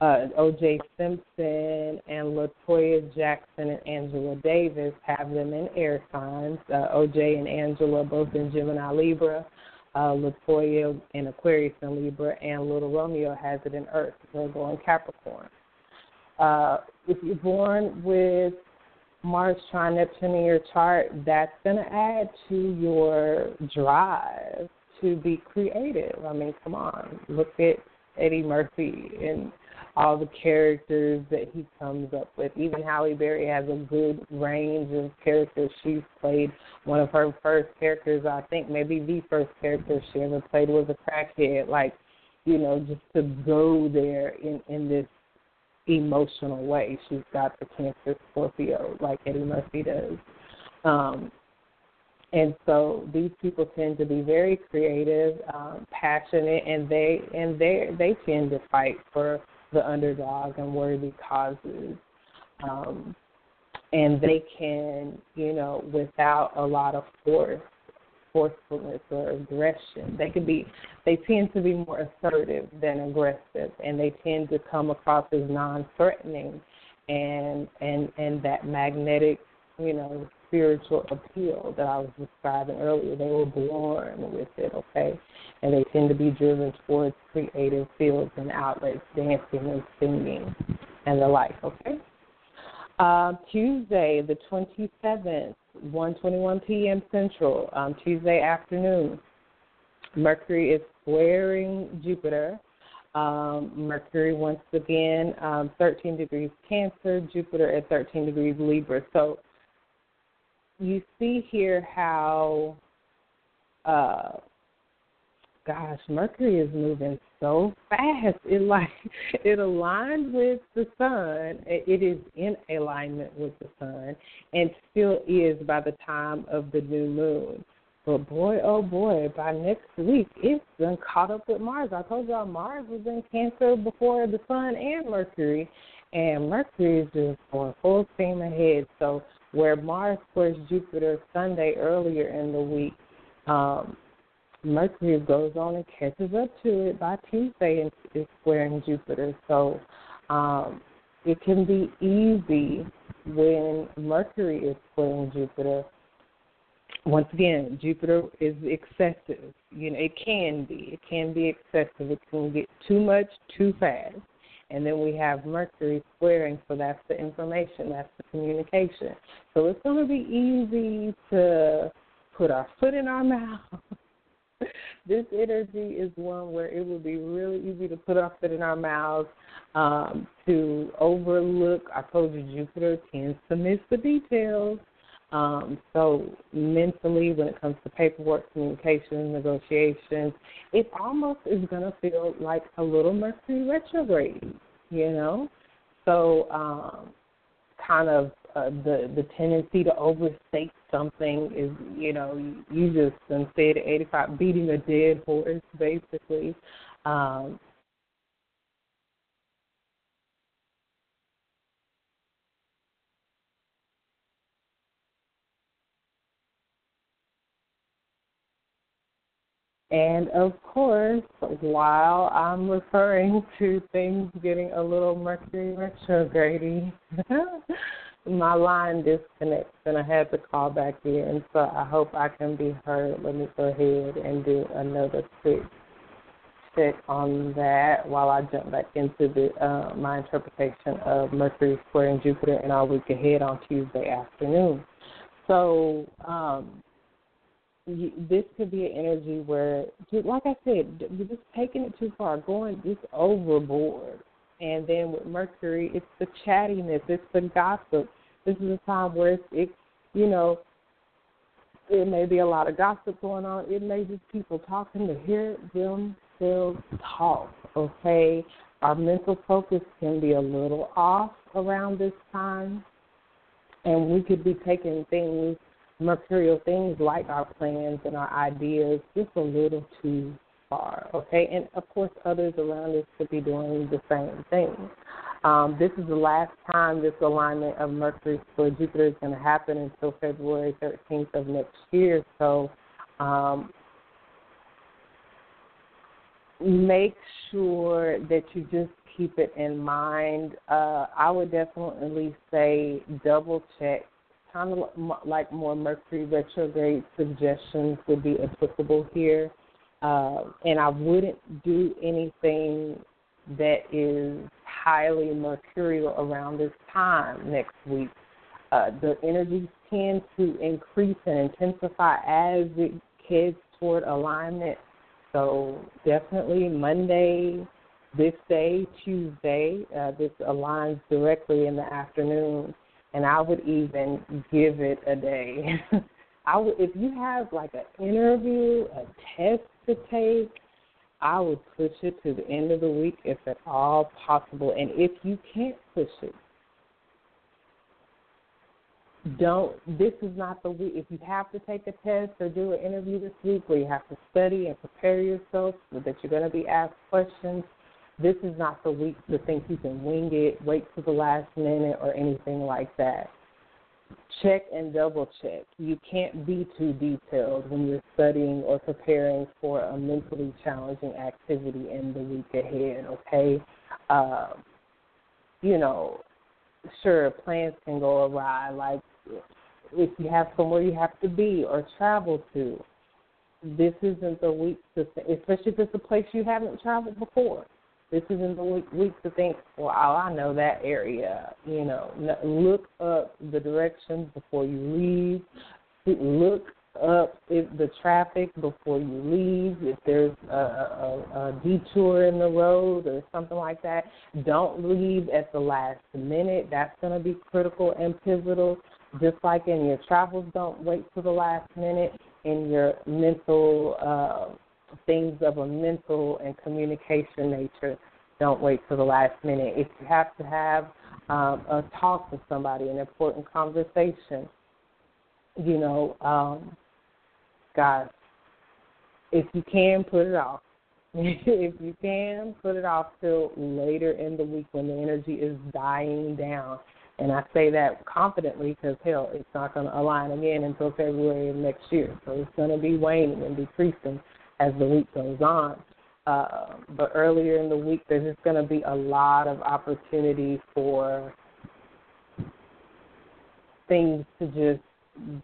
uh, O.J. Simpson and La Toya Jackson and Angela Davis have them in air signs. Uh, O.J. and Angela both in Gemini Libra. Uh, La Toya in Aquarius and Libra, and Little Romeo has it in Earth, Virgo and Capricorn. Uh, if you're born with Mars trine in your chart, that's going to add to your drive to be creative. I mean, come on, look at Eddie Murphy and all the characters that he comes up with. Even Halle Berry has a good range of characters. She's played one of her first characters, I think maybe the first character she ever played was a crackhead. Like, you know, just to go there in in this emotional way. She's got the Cancer Scorpio like Eddie Murphy does. Um, and so these people tend to be very creative, um, passionate, and they and they they tend to fight for the underdog and worthy causes. Um, and they can, you know, without a lot of force, forcefulness or aggression, they can be, they tend to be more assertive than aggressive, and they tend to come across as non-threatening, and and and that magnetic, you know, spiritual appeal that I was describing earlier. They were born with it, okay? And they tend to be driven towards creative fields and outlets, dancing and singing and the like, okay? Uh, Tuesday, the 27th, 1.21 p.m. Central, um, Tuesday afternoon, Mercury is squaring Jupiter. Um, Mercury, once again, um, 13 degrees Cancer, Jupiter at 13 degrees Libra. So you see here how, uh, gosh, Mercury is moving so fast. It like [LAUGHS] it aligned with the sun. It is in alignment with the sun, and still is by the time of the new moon. But boy, oh boy, by next week it's been caught up with Mars. I told y'all Mars was in Cancer before the Sun and Mercury, and Mercury is just going full steam ahead. So where Mars squares Jupiter Sunday earlier in the week, um, Mercury goes on and catches up to it by Tuesday and is squaring Jupiter. So um, it can be easy when Mercury is squaring Jupiter. Once again, Jupiter is excessive. You know, it can be. It can be excessive. It can get too much too fast. And then we have Mercury squaring, so that's the information, that's the communication. So it's going to be easy to put our foot in our mouth [LAUGHS] this energy is one where it would be really easy to put our foot in our mouths, um, to overlook. I told you Jupiter tends to miss the details. Um, so mentally, when it comes to paperwork, communication, negotiations, it almost is going to feel like a little Mercury retrograde, you know. So um, kind of uh, the the tendency to overstate something is you know you just and said 85 beating a dead horse basically. Um And of course, while I'm referring to things getting a little Mercury retrograde, [LAUGHS] my line disconnects and I had to call back in, so I hope I can be heard. Let me go ahead and do another quick check on that while I jump back into the uh, my interpretation of Mercury square squaring Jupiter in our week ahead on Tuesday afternoon. So um, this could be an energy where, like I said, we're just taking it too far, going just overboard. And then with Mercury, it's the chattiness, it's the gossip. This is a time where it's, it, you know, it may be a lot of gossip going on. It may just people talking to hear themselves talk. Okay, our mental focus can be a little off around this time, and we could be taking things mercurial things like our plans and our ideas just a little too far, okay? And of course, others around us could be doing the same thing. Um, this is the last time this alignment of Mercury for Jupiter is going to happen until February 13th of next year. So um, make sure that you just keep it in mind. Uh, I would definitely say double check kind of like more Mercury retrograde suggestions would be applicable here. Uh, and I wouldn't do anything that is highly mercurial around this time next week. Uh, the energies tend to increase and intensify as it heads toward alignment. So definitely Monday, this day, Tuesday, uh, this aligns directly in the afternoon and I would even give it a day. [LAUGHS] I would, if you have like an interview, a test to take, I would push it to the end of the week if at all possible. And if you can't push it, don't. This is not the week. If you have to take a test or do an interview this week where you have to study and prepare yourself so that you're going to be asked questions, this is not the week to think you can wing it, wait to the last minute, or anything like that. Check and double check. You can't be too detailed when you're studying or preparing for a mentally challenging activity in the week ahead, okay? Uh, you know, sure, plans can go awry. Like, if you have somewhere you have to be or travel to, this isn't the week to, especially if it's a place you haven't traveled before. This isn't the week, to think, well, I know that area. You know, look up the directions before you leave. Look up if the traffic before you leave. If there's a, a, a detour in the road or something like that, don't leave at the last minute. That's going to be critical and pivotal. Just like in your travels, don't wait to the last minute. In your mental uh, things of a mental and communication nature, don't wait to the last minute. If you have to have um, a talk with somebody, an important conversation, you know, um, guys, if you can, put it off. [LAUGHS] if you can, put it off till later in the week when the energy is dying down. And I say that confidently because, hell, it's not going to align again until February of next year. So it's going to be waning and decreasing as the week goes on. Uh, but earlier in the week, there's just going to be a lot of opportunity for things to just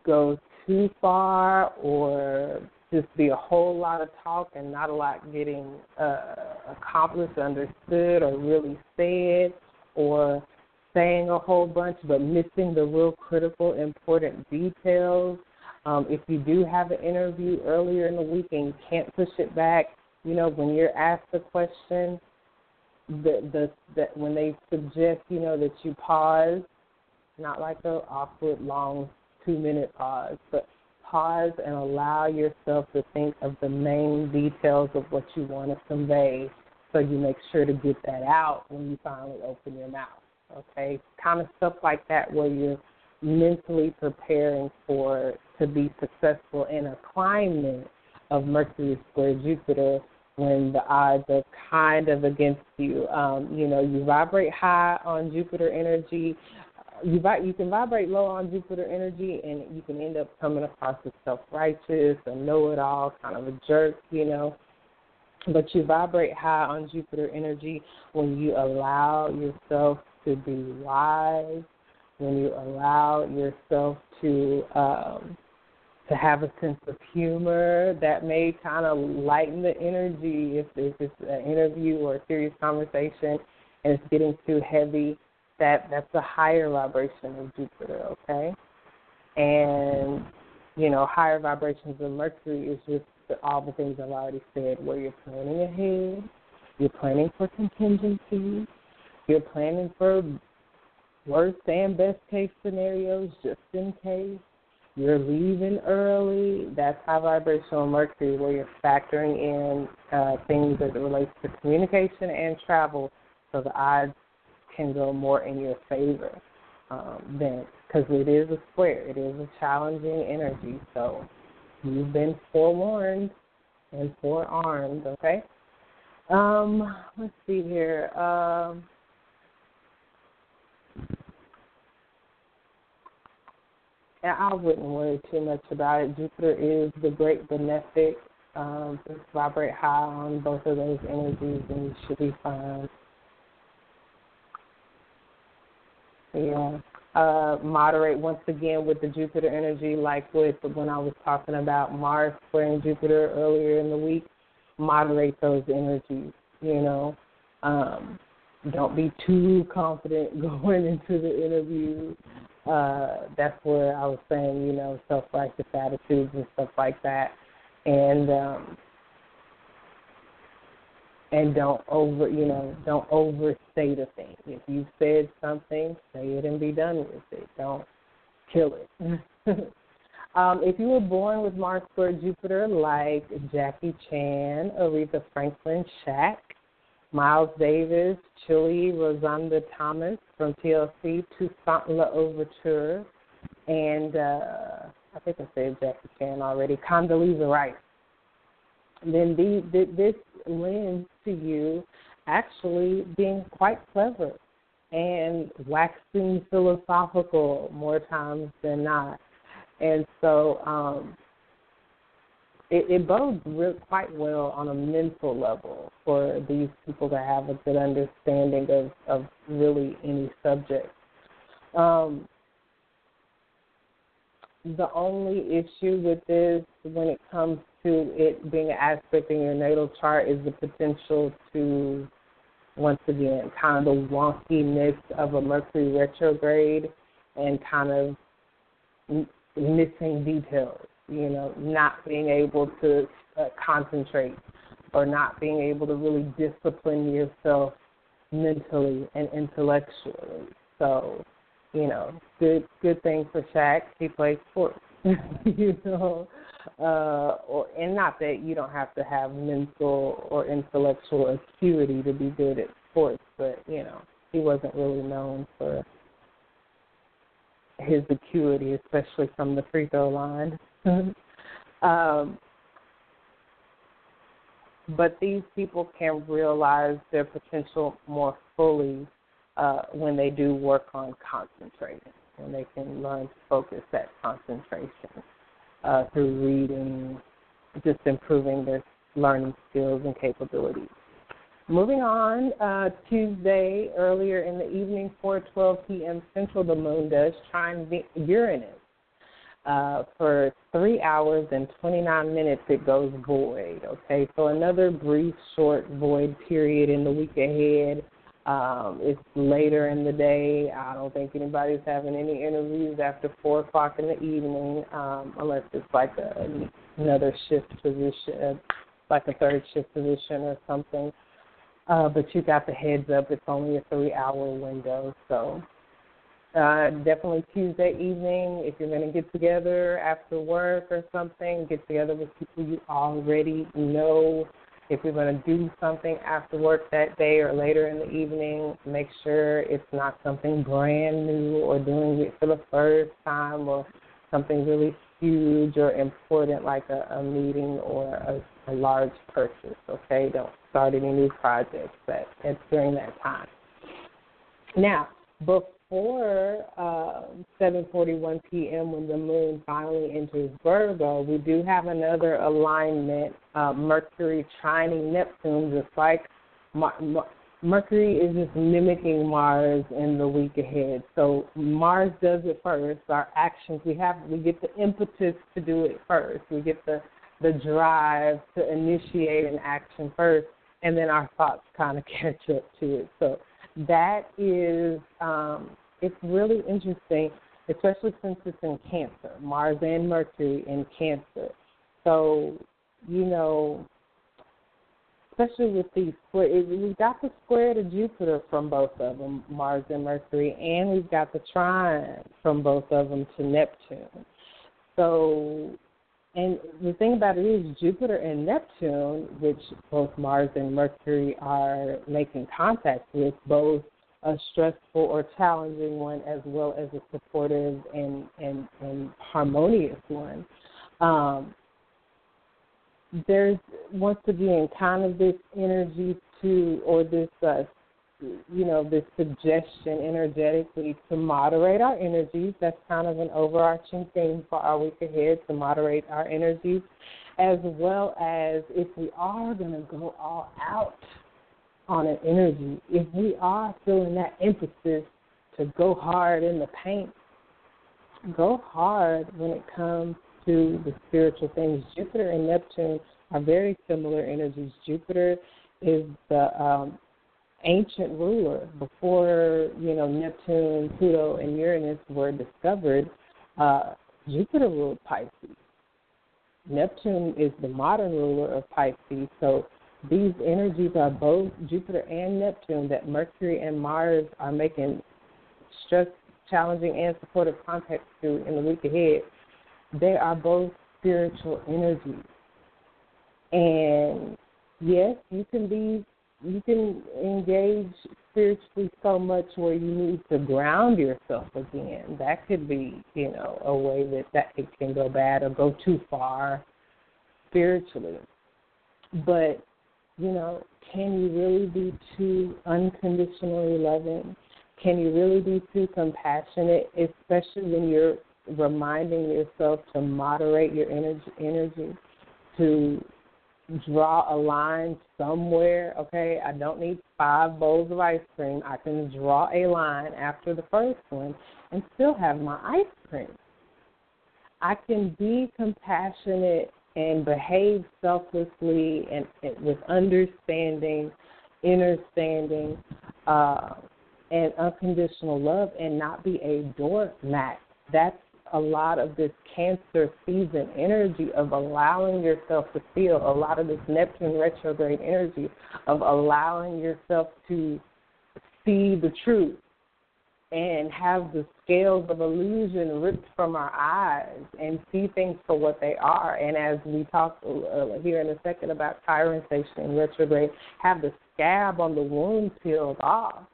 go too far or just be a whole lot of talk and not a lot getting uh, accomplished, understood, or really said, or saying a whole bunch but missing the real critical, important details. Um, if you do have an interview earlier in the week and you can't push it back, you know, when you're asked a question, the the that when they suggest, you know, that you pause, not like a awkward long two minute pause, but pause and allow yourself to think of the main details of what you want to convey so you make sure to get that out when you finally open your mouth. Okay? Kind of stuff like that where you're mentally preparing for to be successful in a climate of Mercury square Jupiter when the odds are kind of against you. Um, you know, you vibrate high on Jupiter energy, you you can vibrate low on Jupiter energy, and you can end up coming across as self righteous, a know it all, kind of a jerk, you know. But you vibrate high on Jupiter energy when you allow yourself to be wise, when you allow yourself to um, to have a sense of humor that may kind of lighten the energy if, if it's an interview or a serious conversation and it's getting too heavy that that's a higher vibration of Jupiter, okay? And you know, higher vibrations of Mercury is just all the things I've already said, where you're planning ahead, you're planning for contingencies, you're planning for worst and best case scenarios just in case. You're leaving early. That's high vibrational Mercury, where you're factoring in uh, things as it relates to communication and travel, so the odds can go more in your favor um, then because it is a square, it is a challenging energy. So you've been forewarned and forearmed. Okay. Um, let's see here. Um, and I wouldn't worry too much about it. Jupiter is the great benefic. Um, just vibrate high on both of those energies, and you should be fine. Yeah. Uh, moderate once again with the Jupiter energy, like with when I was talking about Mars squaring Jupiter earlier in the week. Moderate those energies. You know, um, don't be too confident [LAUGHS] going into the interview. Uh, that's where I was saying, you know, self-righteous attitudes and stuff like that, and um, and don't over you know don't overstate a thing. If you said something, say it and be done with it. Don't kill it. [LAUGHS] um, if you were born with Mars square Jupiter, like Jackie Chan, Aretha Franklin, Shaq, Miles Davis, Chili, Rozonda Thomas from TLC, Toussaint L'Ouverture, and uh, I think I said Jackie Chan already, Condoleezza Rice then the, the, this lends to you actually being quite clever and waxing philosophical more times than not. And so um, it, it bodes quite well on a mental level for these people to have a good understanding of, of really any subject. Um, the only issue with this when it comes to it being an aspect in your natal chart is the potential to once again kind of the wonkiness of a Mercury retrograde and kind of missing details, you know, not being able to uh, concentrate or not being able to really discipline yourself mentally and intellectually. So, you know, good good thing for Shaq. He plays sports. [LAUGHS] you know, uh, or and not that you don't have to have mental or intellectual acuity to be good at sports, but you know, he wasn't really known for his acuity, especially from the free throw line. Um, but these people can realize their potential more fully uh, when they do work on concentrating, when they can learn to focus that concentration uh, through reading, just improving their learning skills and capabilities. Moving on, uh, Tuesday earlier in the evening, 4:12 p.m. Central, the moon does trine Uranus. Uh, for three hours and 29 minutes, it goes void. Okay, so another brief, short void period in the week ahead. Um, it's later in the day. I don't think anybody's having any interviews after four o'clock in the evening, um, unless it's like a, another shift position, like a third shift position or something. Uh, but you got the heads up. It's only a three-hour window, so uh, definitely Tuesday evening. If you're going to get together after work or something, get together with people you already know if you're going to do something after work that day or later in the evening, make sure it's not something brand new or doing it for the first time or something really huge or important like a, a meeting or a, a large purchase. Okay, don't start any new projects but it's during that time. Now, before before uh, 7:41 p.m. when the moon finally enters Virgo, we do have another alignment, uh, Mercury trining Neptune, just like Mar- Mar- Mercury is just mimicking Mars in the week ahead. So Mars does it first. Our actions, we have, we get the impetus to do it first. We get the the drive to initiate an action first, and then our thoughts kind of [LAUGHS] catch up to it. So that is um, it's really interesting, especially since it's in Cancer, Mars and Mercury in Cancer. So, you know, especially with these square, we've got the square to Jupiter from both of them, Mars and Mercury, and we've got the trine from both of them to Neptune. So, and the thing about it is, Jupiter and Neptune, which both Mars and Mercury are making contact with, both a stressful or challenging one as well as a supportive and and, and harmonious one. Um, there's once again kind of this energy to or this uh, you know this suggestion energetically to moderate our energies. That's kind of an overarching theme for our week ahead to moderate our energies, as well as if we are going to go all out on an energy. If we are feeling that emphasis to go hard in the paint, go hard when it comes to the spiritual things. Jupiter and Neptune are very similar energies. Jupiter is the um, ancient ruler before you know Neptune, Pluto, and Uranus were discovered. Uh, Jupiter ruled Pisces. Neptune is the modern ruler of Pisces. So these energies are both Jupiter and Neptune that Mercury and Mars are making stress, challenging, and supportive contact to in the week ahead. They are both spiritual energies. And yes, you can be you can engage spiritually so much where you need to ground yourself again. That could be, you know, a way that that it can go bad or go too far spiritually. But you know, can you really be too unconditionally loving? Can you really be too compassionate, especially when you're reminding yourself to moderate your energy, energy to draw a line somewhere. Okay, I don't need five bowls of ice cream. I can draw a line after the first one and still have my ice cream. I can be compassionate and behave selflessly and, and with understanding, understanding, uh, and unconditional love and not be a doormat. That's a lot of this Cancer season energy of allowing yourself to feel, a lot of this Neptune retrograde energy of allowing yourself to see the truth and have the scales of illusion ripped from our eyes and see things for what they are. And as we talk uh, here in a second about Chiron station retrograde, have the scab on the wound peeled off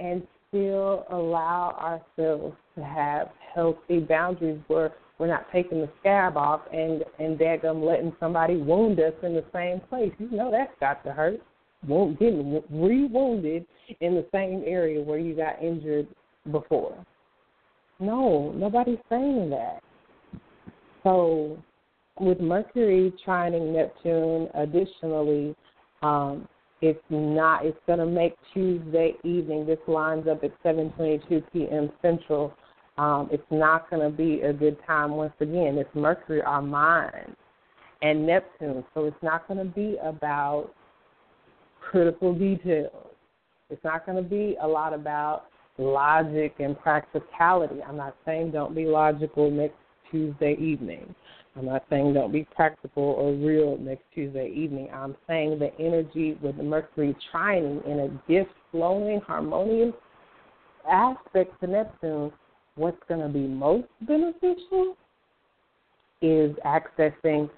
and still allow ourselves to have healthy boundaries where we're not taking the scab off and and daggum letting somebody wound us in the same place. You know that's got to hurt. Getting re-wounded in the same area where you got injured before. No, nobody's saying that. So, with Mercury trining Neptune, additionally, um, it's not. It's going to make Tuesday evening. This lines up at 7:22 p.m. Central. Um, it's not going to be a good time. Once again, it's Mercury, our mind, and Neptune. So it's not going to be about critical details. It's not going to be a lot about logic and practicality. I'm not saying don't be logical next Tuesday evening. I'm not saying don't be practical or real next Tuesday evening. I'm saying the energy with the Mercury trining in a gift flowing, harmonious aspect to Neptune, what's going to be most beneficial is accessing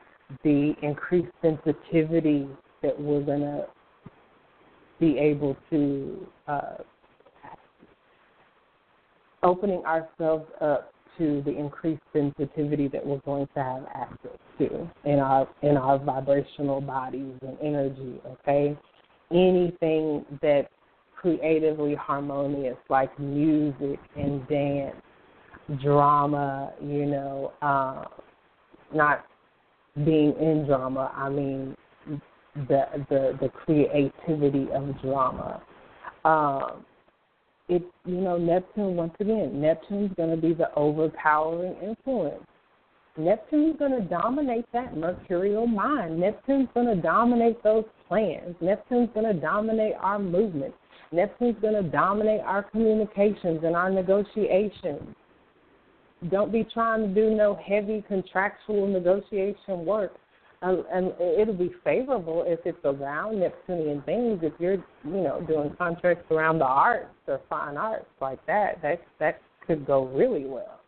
the increased sensitivity that we're going to be able to uh, opening ourselves up to the increased sensitivity that we're going to have access to in our in our vibrational bodies and energy. Okay, anything that's creatively harmonious, like music and dance, drama. You know, uh, not being in drama. I mean the the the creativity of drama. Um, it's you know Neptune once again. Neptune's going to be the overpowering influence. Neptune's going to dominate that mercurial mind. Neptune's going to dominate those plans. Neptune's going to dominate our movements. Neptune's going to dominate our communications and our negotiations. Don't be trying to do no heavy contractual negotiation work and it'll be favorable if it's around Neptunian things. If you're, you know, doing contracts around the arts or fine arts like that, that that could go really well.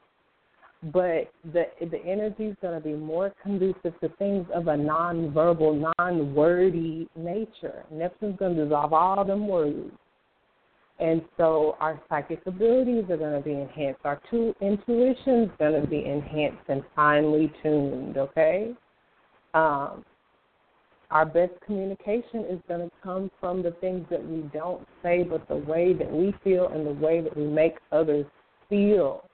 But the the energy is going to be more conducive to things of a non-verbal, non-wordy nature. Neptune's going to dissolve all them words. And so our psychic abilities are going to be enhanced. Our two intuition's going to be enhanced and finely tuned, okay? Um, our best communication is going to come from the things that we don't say, but the way that we feel and the way that we make others feel.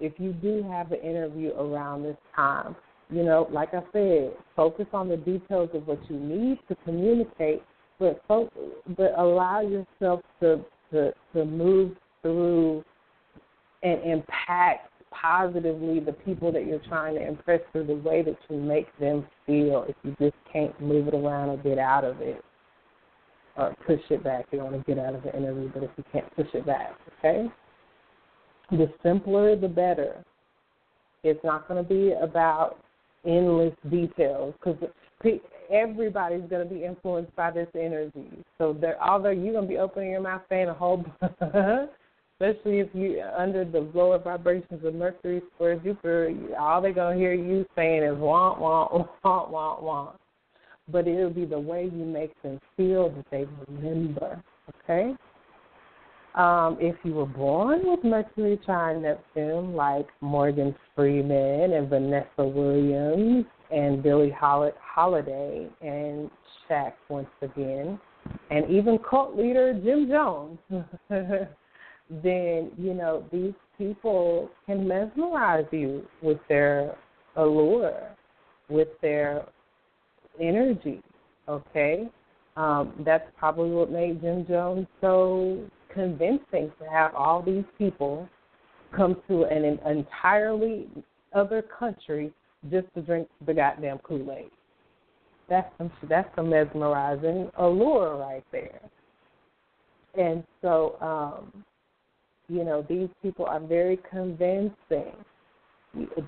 If you do have an interview around this time, you know, like I said, focus on the details of what you need to communicate, but focus, but allow yourself to to to move through and impact positively the people that you're trying to impress through the way that you make them feel if you just can't move it around or get out of it or push it back. You don't want to get out of the interview, but if you can't push it back, okay? The simpler, the better. It's not going to be about endless details because everybody's going to be influenced by this energy. So, although you're going to be opening your mouth saying a whole [LAUGHS] especially if you under the lower vibrations of Mercury square Jupiter, all they're gonna hear you saying is want, want, want, want, want. But it'll be the way you make them feel that they remember. Okay. Um, if you were born with Mercury trine Neptune, like Morgan Freeman and Vanessa Williams and Billie Holiday and Shaq once again, and even cult leader Jim Jones. [LAUGHS] then you know these people can mesmerize you with their allure, with their energy. Okay, um, that's probably what made Jim Jones so convincing to have all these people come to an entirely other country just to drink the goddamn Kool Aid. That's some that's some mesmerizing allure right there. And so, um, you know, these people are very convincing.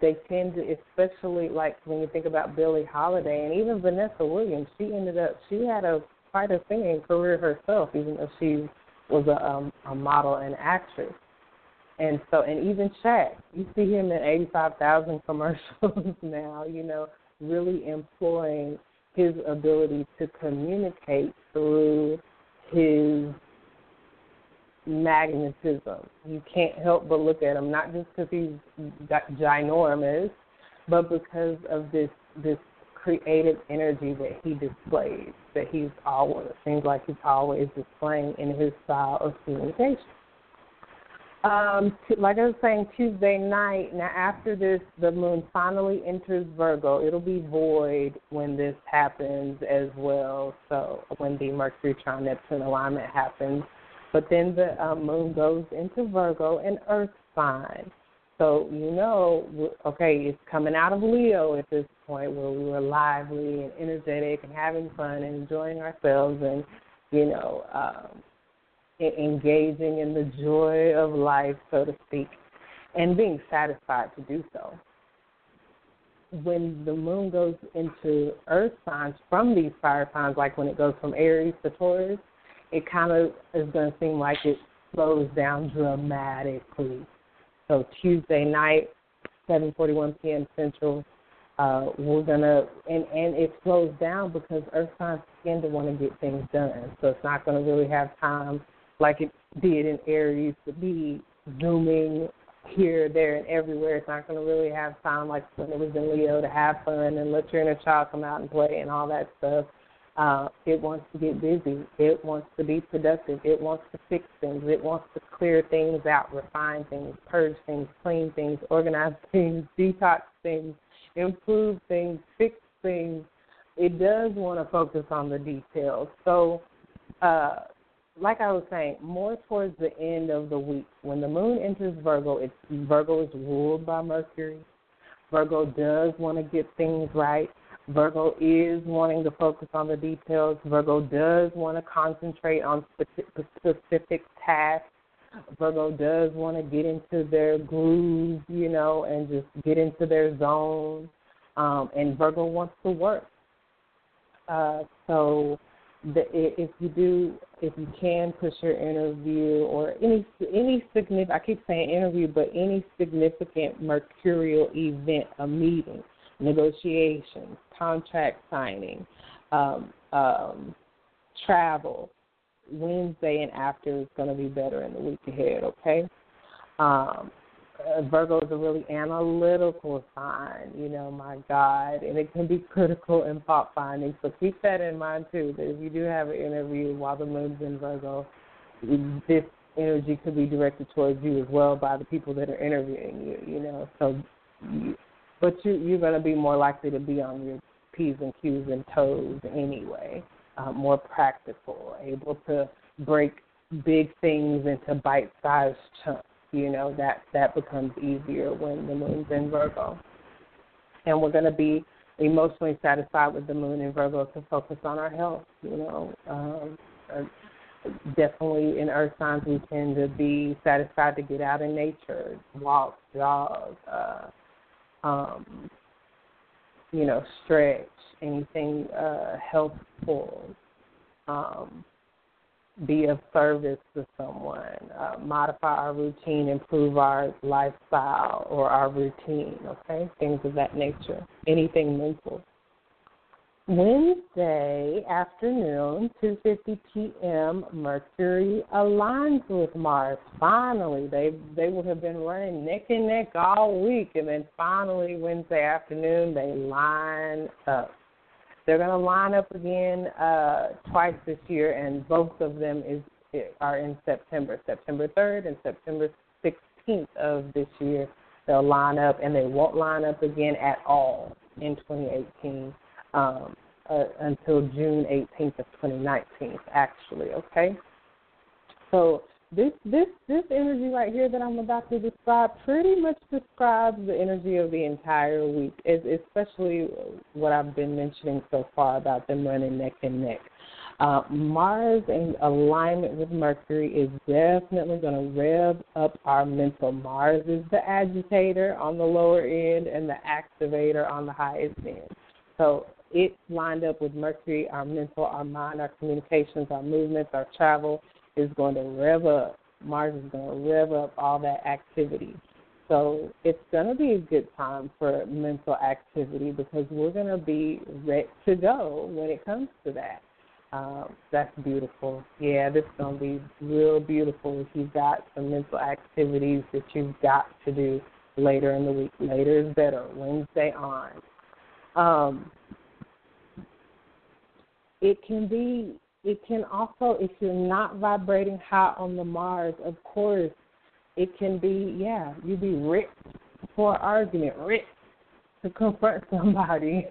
They tend to, especially like when you think about Billie Holiday and even Vanessa Williams. She ended up she had a quite a singing career herself, even though she was a, um, a model and actress. And so, and even Shaq, you see him in 85,000 [LAUGHS] commercials now, you know, really employing his ability to communicate through his magnetism. You can't help but look at him, not just because he's ginormous, but because of this this creative energy that he displays, that he's always seems like he's always displaying in his style of communication. Um, like I was saying, Tuesday night. Now, after this, the moon finally enters Virgo. It'll be void when this happens as well. So when the Mercury trine Neptune alignment happens, but then the um, moon goes into Virgo and Earth sign. So you know, okay, it's coming out of Leo at this point where we were lively and energetic and having fun and enjoying ourselves and you know um, engaging in the joy of life, so to speak, and being satisfied to do so. When the moon goes into earth signs from these fire signs, like when it goes from Aries to Taurus, it kind of is going to seem like it slows down dramatically so Tuesday night, 7:41 p.m. Central, uh, we're gonna and and it slows down because Earth signs tend to want to get things done. So it's not going to really have time like it did in Aries to be zooming here, there, and everywhere. It's not going to really have time like when it was in Leo to have fun and let your inner child come out and play and all that stuff. Uh, it wants to get busy. It wants to be productive. It wants to fix things. It wants to clear things out, refine things, purge things, clean things, organize [LAUGHS] things, detox things, improve things, fix things. It does want to focus on the details. So, uh, like I was saying, more towards the end of the week, when the moon enters Virgo, it's Virgo is ruled by Mercury. Virgo does want to get things right. Virgo is wanting to focus on the details. Virgo does want to concentrate on specific tasks. Virgo does want to get into their groove, you know, and just get into their zone. Um, and Virgo wants to work. Uh, so the, if you do, if you can push your interview or any any significant, I keep saying interview, but any significant mercurial event, a meeting, negotiations, contract signing, um, um, travel. Wednesday and after is going to be better in the week ahead, okay? Um, uh, Virgo is a really analytical sign, you know, my God, and it can be critical in fault finding. So keep that in mind too. That if you do have an interview while the moon's in Virgo, this energy could be directed towards you as well by the people that are interviewing you. You know, so but you you're going to be more likely to be on your p's and q's and toes anyway. Uh, more practical, able to break big things into bite-sized chunks. You know that that becomes easier when the moon's in Virgo, and we're going to be emotionally satisfied with the moon in Virgo to focus on our health. You know, um, definitely in Earth signs we tend to be satisfied to get out in nature, walk, jog. Uh, um, you know, stretch, anything uh, helpful, um, be of service to someone, uh, modify our routine, improve our lifestyle or our routine, okay? Things of that nature. Anything mental. Wednesday afternoon, 2:50 p.m. Mercury aligns with Mars. Finally, they they would have been running neck and neck all week, and then finally Wednesday afternoon they line up. They're going to line up again uh, twice this year, and both of them is are in September, September 3rd and September 16th of this year. They'll line up, and they won't line up again at all in 2018 um, uh, until June 18th of 2019, actually, okay? So this this this energy right here that I'm about to describe pretty much describes the energy of the entire week, especially what I've been mentioning so far about them running neck and neck. Uh, Mars in alignment with Mercury is definitely going to rev up our mental. Mars is the agitator on the lower end and the activator on the highest end. So it lined up with Mercury, our mental, our mind, our communications, our movements, our travel is going to rev up. Mars is going to rev up all that activity. So it's going to be a good time for mental activity because we're going to be ready to go when it comes to that. Um, that's beautiful. Yeah, this is going to be real beautiful if you've got some mental activities that you've got to do later in the week. Later is better. Wednesday on. Um, it can be, it can also, if you're not vibrating high on the Mars, of course, it can be, yeah, you be ripped for an argument, ripped to confront [LAUGHS] somebody.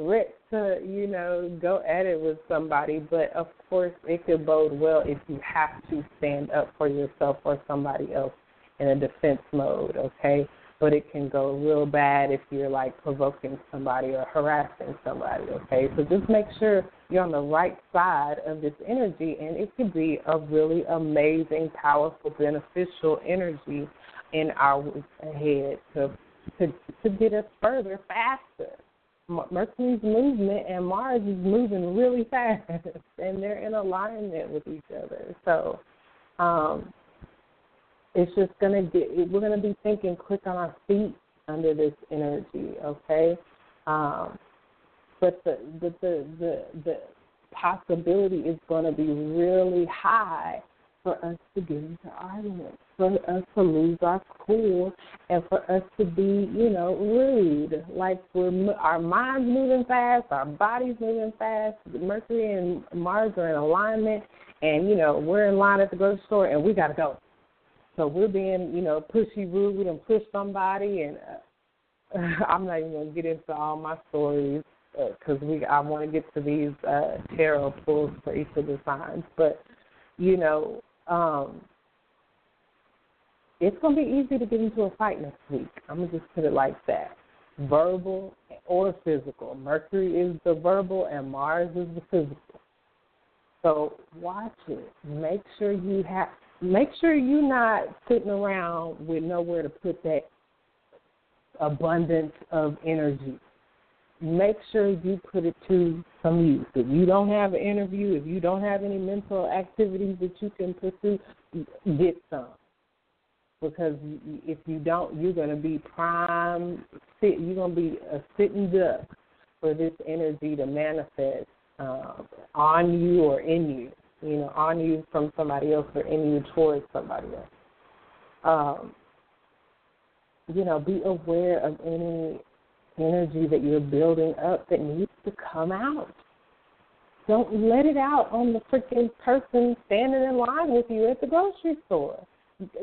ripped to, you know, go at it with somebody, but of course it could bode well if you have to stand up for yourself or somebody else in a defense mode, okay? But it can go real bad if you're like provoking somebody or harassing somebody, okay? So just make sure you're on the right side of this energy and it can be a really amazing, powerful, beneficial energy in our week ahead to to to get us further faster. Mercury's movement and Mars is moving really [LAUGHS] fast, and they're in alignment with each other. So, um, it's just gonna get. We're gonna be thinking quick on our feet under this energy, okay? Um, but the the the the, the possibility is going to be really high for us to get into arguments, for us to lose our cool, and for us to be, you know, rude. Like we're our minds moving fast, our bodies moving fast. Mercury and Mars are in alignment, and you know we're in line at the grocery store, and we got to go. So we're being, you know, pushy, rude, and push somebody, and uh, [LAUGHS] I'm not even gonna get into all my stories because uh, we I want to get to these uh, tarot pulls for each of the signs, but you know, um, it's to be easy to get into a fight next week. I'm to just put it like that verbal or physical. Mercury is the verbal, and Mars is the physical. So watch it. Make sure you have. Make sure you're not sitting around with nowhere to put that abundance of energy make sure you put it to some use. If you don't have an interview, if you don't have any mental activities that you can pursue, get some. Because if you don't, you're going to be prime. You're going to be a sitting duck for this energy to manifest uh, on you or in you. You know, on you from somebody else or in you towards somebody else. Um, you know, be aware of any energy that you're building up that needs to come out. Don't let it out on the freaking person standing in line with you at the grocery store.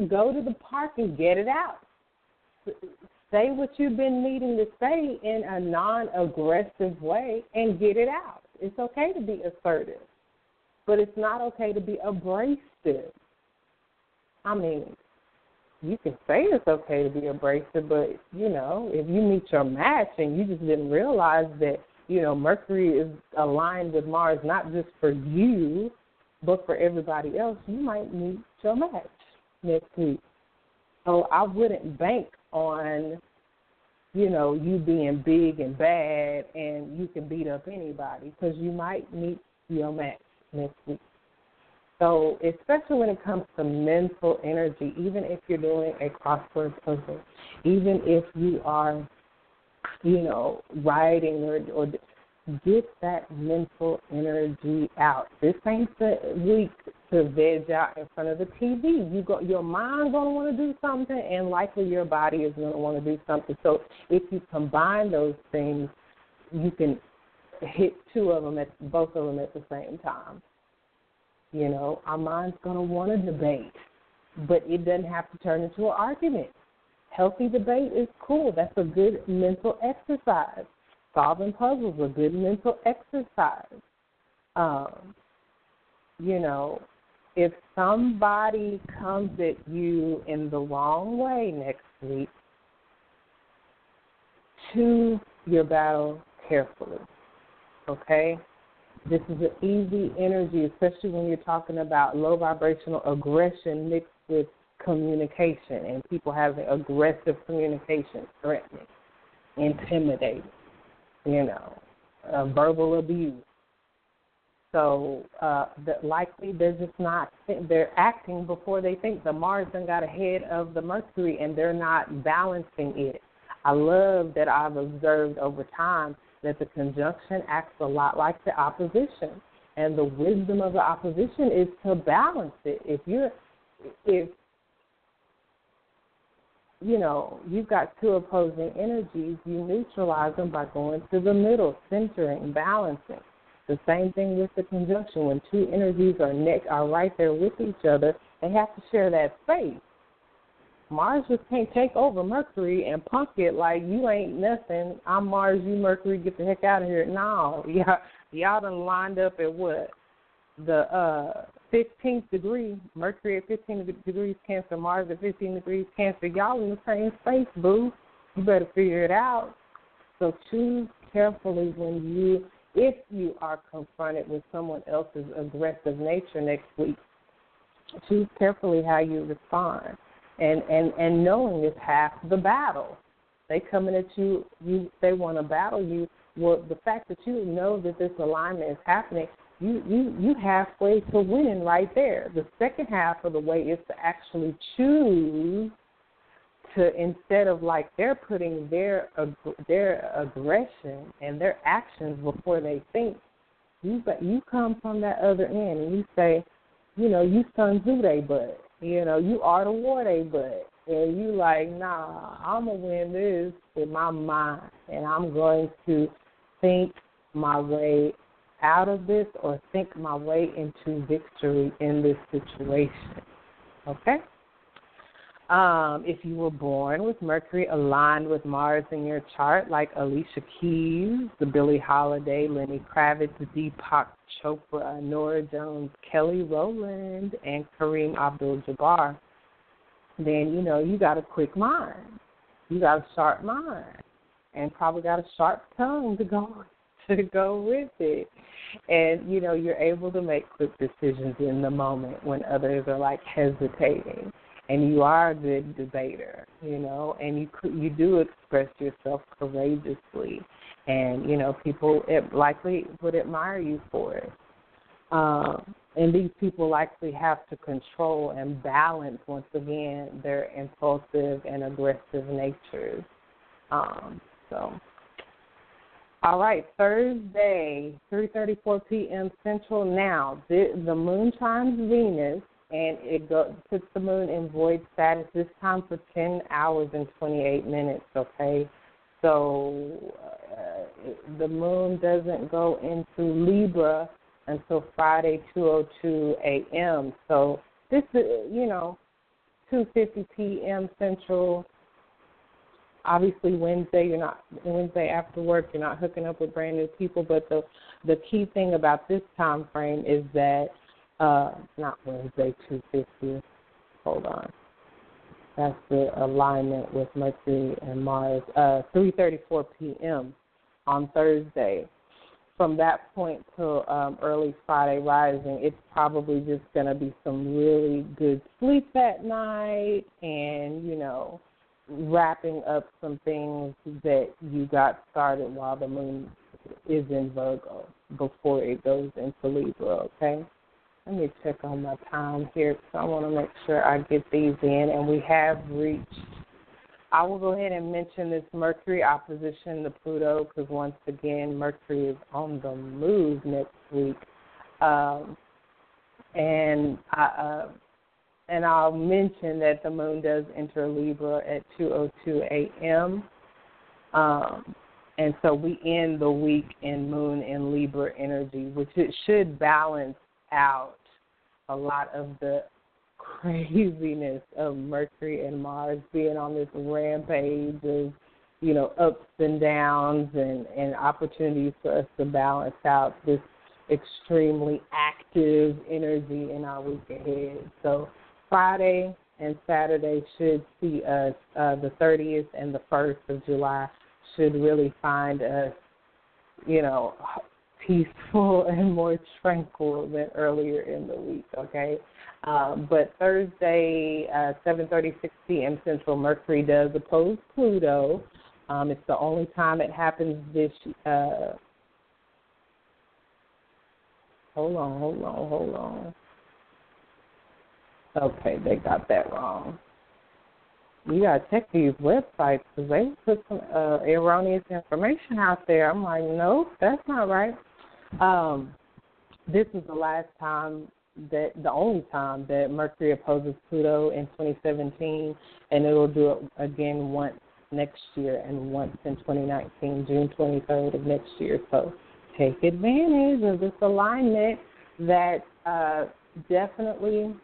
Go to the park and get it out. Say what you've been needing to say in a non aggressive way and get it out. It's okay to be assertive, but it's not okay to be abrasive. I mean, you can say it's okay to be abrasive, but you know, if you meet your match and you just didn't realize that, you know, Mercury is aligned with Mars not just for you, but for everybody else, you might meet your match next week. So I wouldn't bank on, you know, you being big and bad and you can beat up anybody because you might meet your match next week. So, especially when it comes to mental energy, even if you're doing a crossword puzzle, even if you are, you know, writing or, or get that mental energy out. This ain't the week to veg out in front of the TV. You go, your mind's gonna want to do something, and likely your body is gonna want to do something. So, if you combine those things, you can hit two of them at both of them at the same time. You know, our mind's going to want to debate, but it doesn't have to turn into an argument. Healthy debate is cool. That's a good mental exercise. Solving puzzles a good mental exercise. Um, you know, if somebody comes at you in the wrong way next week, choose your battle carefully. Okay? This is an easy energy, especially when you're talking about low vibrational aggression mixed with communication and people having aggressive communication, threatening, intimidating, you know, uh, verbal abuse. So uh, that likely they're just not they're acting before they think. The Mars then got ahead of the Mercury and they're not balancing it. I love that I've observed over time that the conjunction acts a lot like the opposition. And the wisdom of the opposition is to balance it. If you're if you know, you've got two opposing energies, you neutralize them by going to the middle, centering, balancing. The same thing with the conjunction. When two energies are neck are right there with each other, they have to share that space. Mars just can't take over Mercury and punk it like you ain't nothing. I'm Mars, you Mercury, get the heck out of here. No, [LAUGHS] y'all, y'all done lined up at what? The uh 15th degree, Mercury at 15 degrees Cancer, Mars at 15 degrees Cancer. Y'all in the same space, boo. You better figure it out. So choose carefully when you, if you are confronted with someone else's aggressive nature next week. Choose carefully how you respond and and and knowing is half the battle. They coming at you, you they want to battle you. Well, the fact that you know that this alignment is happening, you you you halfway to winning right there. The second half of the way is to actually choose to instead of like they're putting their their aggression and their actions before they think. You but you come from that other end and you say, you know, you Sun Tzu they butt you know, you are the war they butt. And you like, nah, I'm to win this with my mind. And I'm going to think my way out of this or think my way into victory in this situation. Okay? Um, if you were born with Mercury aligned with Mars in your chart, like Alicia Keys, the Billie Holiday, Lenny Kravitz, the Deepak Chopra, Norah Jones, Kelly Rowland, and Kareem Abdul-Jabbar, then you know you got a quick mind, you got a sharp mind, and probably got a sharp tongue to go [LAUGHS] to go with it, and you know you're able to make quick decisions in the moment when others are like hesitating. And you are a good debater, you know, and you you do express yourself courageously, and you know people it likely would admire you for it. Um, and these people likely have to control and balance once again their impulsive and aggressive natures. Um, so, all right, Thursday, 3:34 p.m. Central. Now, the, the moon trines Venus and it go, puts the moon in void status this time for 10 hours and 28 minutes, okay? So uh, the moon doesn't go into Libra until Friday 2:02 a.m. So this is, you know, 2:50 p.m. Central. Obviously, Wednesday you're not Wednesday after work you're not hooking up with brand new people. But the the key thing about this time frame is that uh, not Wednesday, 250. Hold on. That's the alignment with Mercury and Mars. Uh, 3:34 p.m. on Thursday. From that point till um, early Friday rising, it's probably just going to be some really good sleep that night, and you know, wrapping up some things that you got started while the moon is in Virgo before it goes into Libra. Okay. Let me check on my time here because I want to make sure I get these in. And we have reached, I will go ahead and mention this Mercury opposition to Pluto because once again, Mercury is on the move next week. Um, and I, uh, and I'll mention that the moon does enter Libra at 2:02 a.m. Um, and so we end the week in Moon and Libra energy, which it should balance out a lot of the craziness of Mercury and Mars being on this rampage of, you know, ups and downs and, and opportunities for us to balance out this extremely active energy in our week ahead. So Friday and Saturday should see us, uh, the 30th and the 1st of July should really find us, you know, peaceful [LAUGHS] and more tranquil than earlier in the week, okay? Um, but Thursday, uh, 7.30, 6 p.m. Central, Mercury does oppose Pluto. Um, it's the only time it happens this uh, Hold on, hold on, hold on. Okay, they got that wrong. You gotta check these websites because they put some uh, erroneous information out there. I'm like, no, that's not right. Um, this is the last time that the only time that Mercury opposes Pluto in 2017, and it'll do it again once next year and once in 2019, June 23rd of next year. So take advantage of this alignment that uh, definitely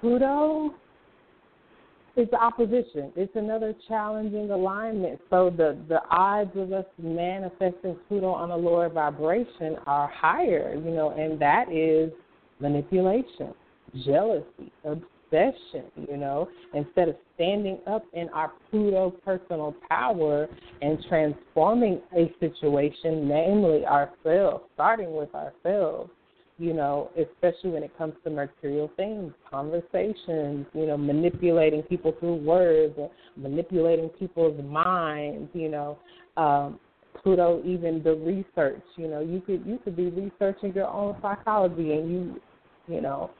Pluto is opposition. It's another challenging alignment. So the the odds of us manifesting Pluto on a lower vibration are higher, you know, and that is manipulation, jealousy, obsession, you know, instead of standing up in our Pluto personal power and transforming a situation, namely ourselves, starting with ourselves, you know, especially when it comes to mercurial things, conversations, you know, manipulating people through words, manipulating people's minds, you know, um, Pluto, even the research, you know, you could you could be researching your own psychology and you, you know,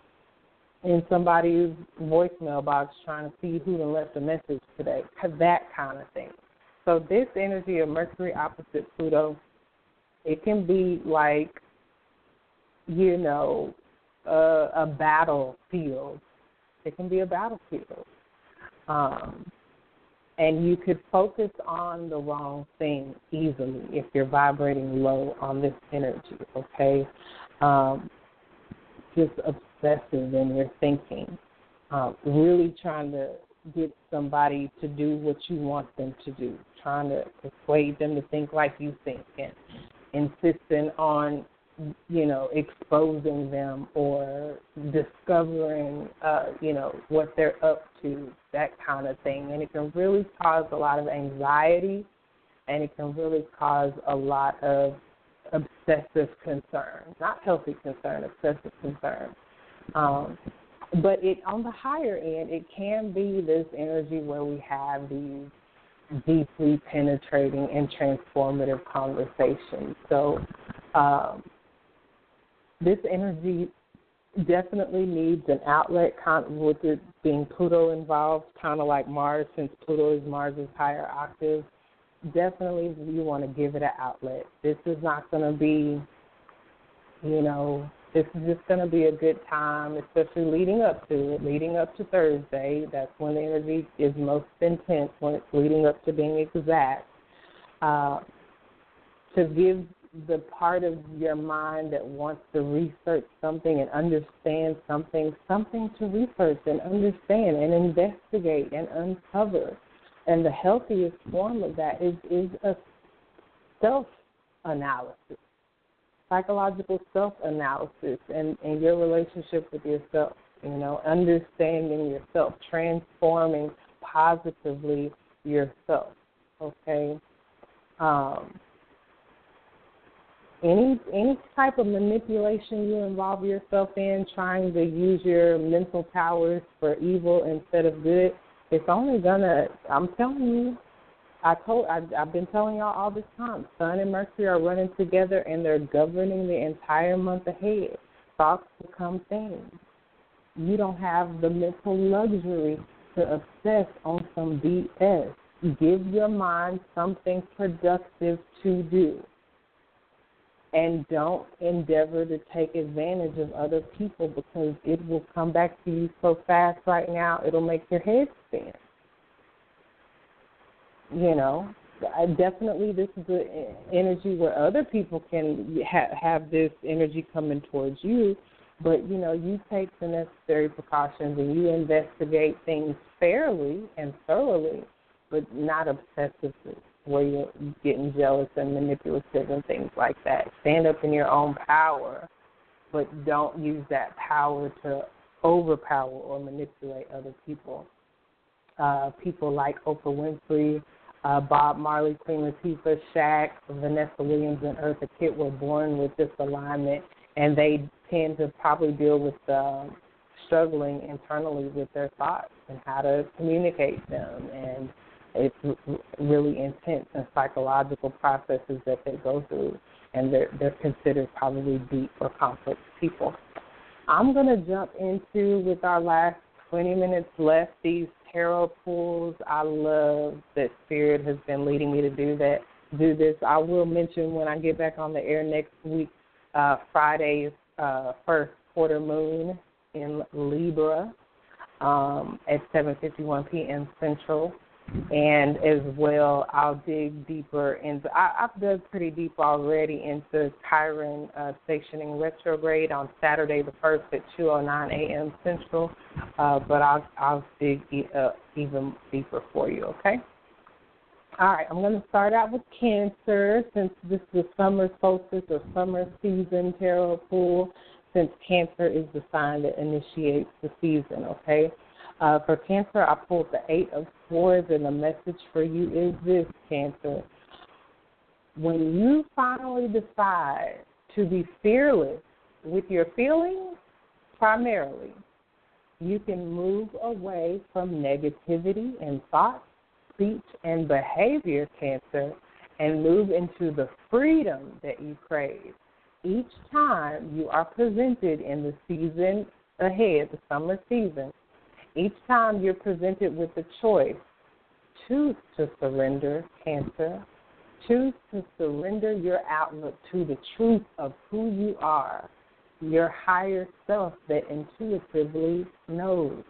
in somebody's voicemail box trying to see who left a message today, that kind of thing. So this energy of Mercury opposite Pluto, it can be like, you know, a, a battlefield. It can be a battlefield. Um, and you could focus on the wrong thing easily if you're vibrating low on this energy, okay? Um, just obsessive in your thinking, um, really trying to get somebody to do what you want them to do, trying to persuade them to think like you think, and insisting on you know exposing them or discovering uh you know what they're up to that kind of thing and it can really cause a lot of anxiety and it can really cause a lot of obsessive concern not healthy concern obsessive concern um, but it on the higher end, it can be this energy where we have these deeply penetrating and transformative conversations. So um, this energy definitely needs an outlet with it being Pluto involved, kind of like Mars, since Pluto is Mars's higher octave. Definitely, you want to give it an outlet. This is not going to be, you know, this is just going to be a good time, especially leading up to it, leading up to Thursday. That's when the energy is most intense, when it's leading up to being exact. Uh, to give the part of your mind that wants to research something and understand something, something to research and understand and investigate and uncover. And the healthiest form of that is, is a self analysis psychological self analysis and, and your relationship with yourself, you know, understanding yourself, transforming positively yourself. Okay. Um, any any type of manipulation you involve yourself in, trying to use your mental powers for evil instead of good, it's only gonna. I'm telling you, I told I, I've been telling y'all all this time. Sun and Mercury are running together, and they're governing the entire month ahead. Thoughts become things. You don't have the mental luxury to obsess on some BS. Give your mind something productive to do. And don't endeavor to take advantage of other people because it will come back to you so fast right now, it'll make your head spin. You know I definitely this is the energy where other people can ha- have this energy coming towards you but you know you take the necessary precautions and you investigate things fairly and thoroughly but not obsessively where you're getting jealous and manipulative and things like that. Stand up in your own power, but don't use that power to overpower or manipulate other people. Uh, people like Oprah Winfrey, uh, Bob Marley, Queen Latifah, Shaq, Vanessa Williams, and Eartha Kitt were born with this alignment, and they tend to probably deal with uh, struggling internally with their thoughts and how to communicate them. And it's really intense and psychological processes that they go through, and they're they're considered probably deep or complex people. I'm going to jump into with our last 20 minutes left these tarot pulls. I love that Spirit has been leading me to do that. Do this. I will mention when I get back on the air next week, uh, Friday's uh, first quarter moon in Libra um, at 7:51 p.m. Central and as well I'll dig deeper into I, I've dug pretty deep already into Chiron uh, stationing retrograde on Saturday the first at 2:09 a.m. Central, uh, but I'll I'll dig e- uh, even deeper for you. Okay. All right, I'm going to start out with Cancer since this is the summer solstice or summer season tarot pull. Since Cancer is the sign that initiates the season. Okay. Uh, for Cancer, I pulled the Eight of Swords, and the message for you is this, Cancer. When you finally decide to be fearless with your feelings, primarily, you can move away from negativity and thoughts, speech, and behavior, Cancer, and move into the freedom that you crave. Each time you are presented in the season ahead, the summer season, each time you're presented with a choice, choose to surrender cancer. Choose to surrender your outlook to the truth of who you are, your higher self that intuitively knows.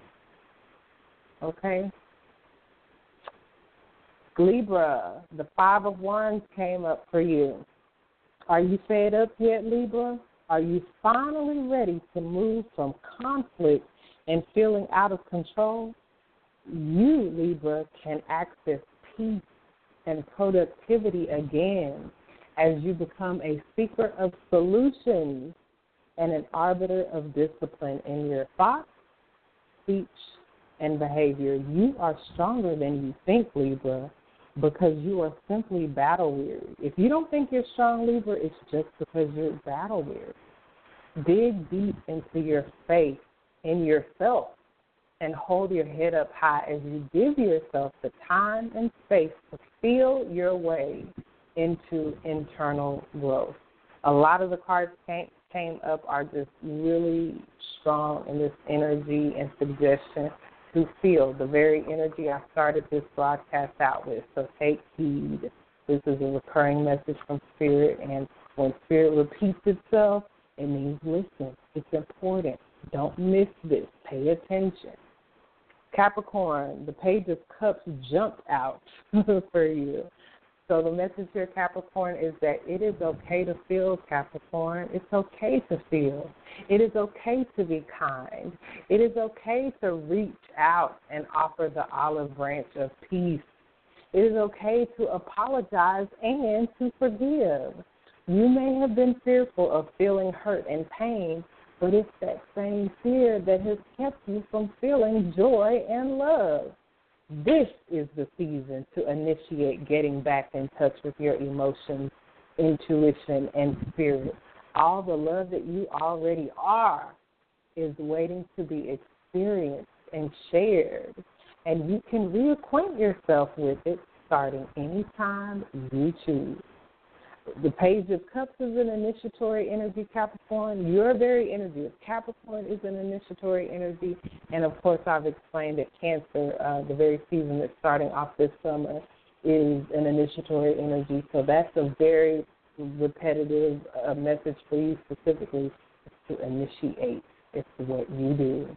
Okay? Libra, the Five of Wands came up for you. Are you fed up yet, Libra? Are you finally ready to move from conflict and feeling out of control, you, Libra, can access peace and productivity again as you become a seeker of solutions and an arbiter of discipline in your thoughts, speech, and behavior. You are stronger than you think, Libra, because you are simply battle weary. If you don't think you're strong, Libra, it's just because you're battle weary. Dig deep into your faith in yourself and hold your head up high as you give yourself the time and space to feel your way into internal growth. A lot of the cards came, came up are just really strong in this energy and suggestion to feel the very energy I started this broadcast out with. So take heed. This is a recurring message from Spirit, and when Spirit repeats itself, it means listen. It's important. Don't miss this. Pay attention. Capricorn, the Page of Cups jumped out [LAUGHS] for you. So the message here, Capricorn, is that it is okay to feel, Capricorn. It's okay to feel. It is okay to be kind. It is okay to reach out and offer the olive branch of peace. It is okay to apologize and to forgive. You may have been fearful of feeling hurt and pain, but it's that same fear that has kept you from feeling joy and love. This is the season to initiate getting back in touch with your emotions, intuition, and spirit. All the love that you already are is waiting to be experienced and shared. And you can reacquaint yourself with it starting anytime you choose the Page of Cups is an initiatory energy, Capricorn. Your very energy of Capricorn is an initiatory energy. And of course, I've explained that Cancer, uh, the very season that's starting off this summer, is an initiatory energy. So that's a very repetitive uh, message for you specifically to initiate. It's what you do.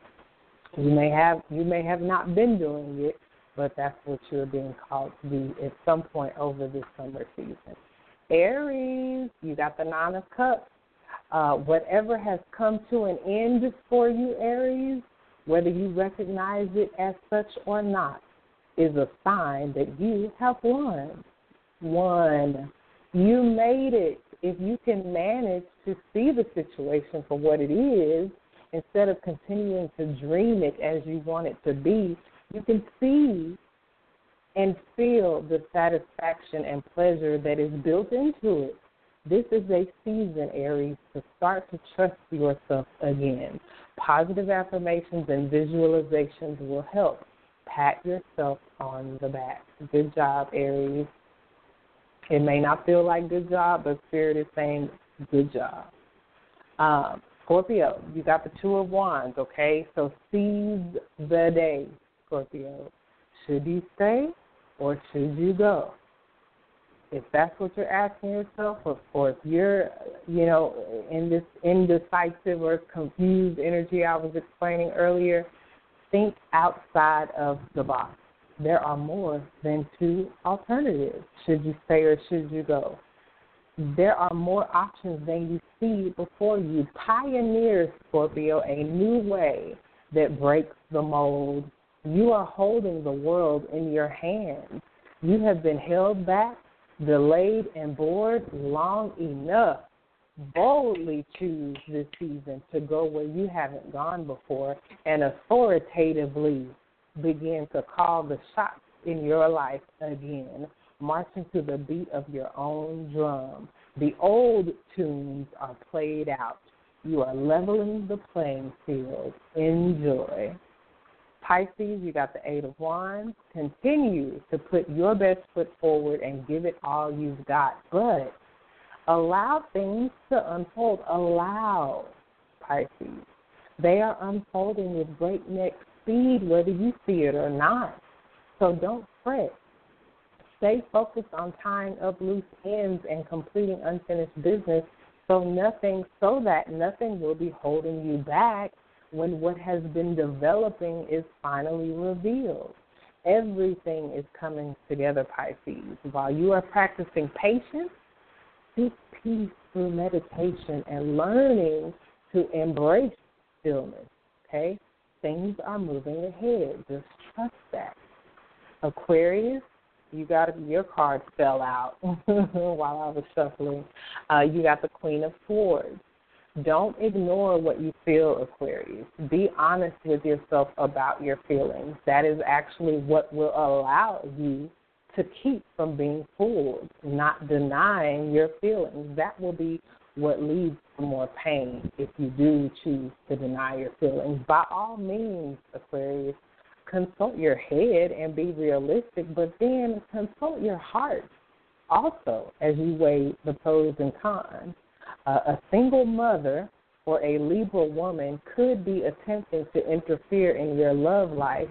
You may have you may have not been doing it, but that's what you're being called to do at some point over this summer season. Aries, you got the Nine of Cups. Uh, whatever has come to an end for you, Aries, whether you recognize it as such or not, is a sign that you have won. won. You made it. If you can manage to see the situation for what it is, instead of continuing to dream it as you want it to be, you can see and feel the satisfaction and pleasure that is built into it. This is a season, Aries, to start to trust yourself again. Positive affirmations and visualizations will help. Pat yourself on the back. Good job, Aries. It may not feel like good job, but Spirit is saying good job. Um, Scorpio, you got the Two of Wands, okay? So seize the day, Scorpio. Should you stay or should you go? If that's what you're asking yourself, or, or if you're, you know, in this indecisive or confused energy I was explaining earlier, think outside of the box. There are more than two alternatives. Should you stay or should you go? There are more options than you see before you. Pioneer, Scorpio, a new way that breaks the mold you are holding the world in your hands. You have been held back, delayed, and bored long enough. Boldly choose this season to go where you haven't gone before and authoritatively begin to call the shots in your life again, marching to the beat of your own drum. The old tunes are played out. You are leveling the playing field. Enjoy. Pisces, you got the Eight of Wands. Continue to put your best foot forward and give it all you've got, but allow things to unfold. Allow Pisces. They are unfolding with breakneck speed, whether you see it or not. So don't fret. Stay focused on tying up loose ends and completing unfinished business so nothing so that nothing will be holding you back when what has been developing is finally revealed. Everything is coming together, Pisces. While you are practicing patience, seek peace through meditation and learning to embrace stillness. Okay? Things are moving ahead. Just trust that. Aquarius, you got your card fell out [LAUGHS] while I was shuffling. Uh, you got the Queen of Swords. Don't ignore what you feel, Aquarius. Be honest with yourself about your feelings. That is actually what will allow you to keep from being fooled, not denying your feelings. That will be what leads to more pain if you do choose to deny your feelings. By all means, Aquarius, consult your head and be realistic, but then consult your heart also as you weigh the pros and cons. Uh, a single mother or a Libra woman could be attempting to interfere in your love life.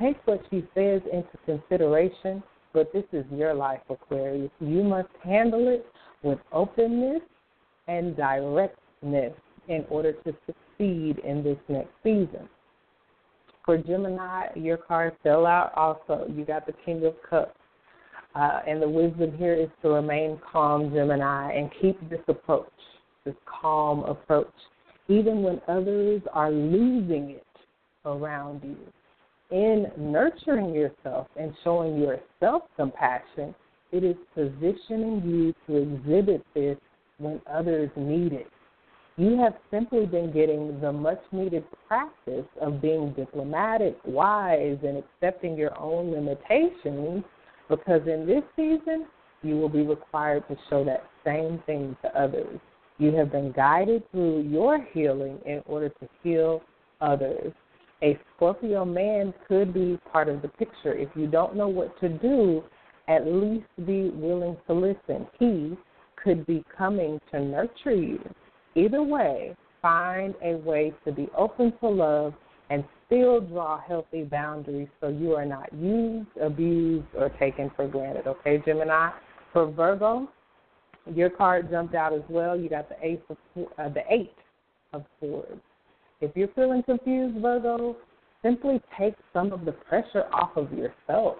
Take what she says into consideration, but this is your life, Aquarius. You must handle it with openness and directness in order to succeed in this next season. For Gemini, your card fell out also. You got the King of Cups. Uh, and the wisdom here is to remain calm, Gemini, and keep this approach, this calm approach, even when others are losing it around you. In nurturing yourself and showing yourself compassion, it is positioning you to exhibit this when others need it. You have simply been getting the much needed practice of being diplomatic, wise, and accepting your own limitations because in this season, you will be required to show that same thing to others. You have been guided through your healing in order to heal others. A Scorpio man could be part of the picture. If you don't know what to do, at least be willing to listen. He could be coming to nurture you. Either way, find a way to be open to love and still draw healthy boundaries so you are not used, abused, or taken for granted. Okay, Gemini. For Virgo, your card jumped out as well. You got the ace of uh, the eight of swords. If you're feeling confused, Virgo, simply take some of the pressure off of yourself.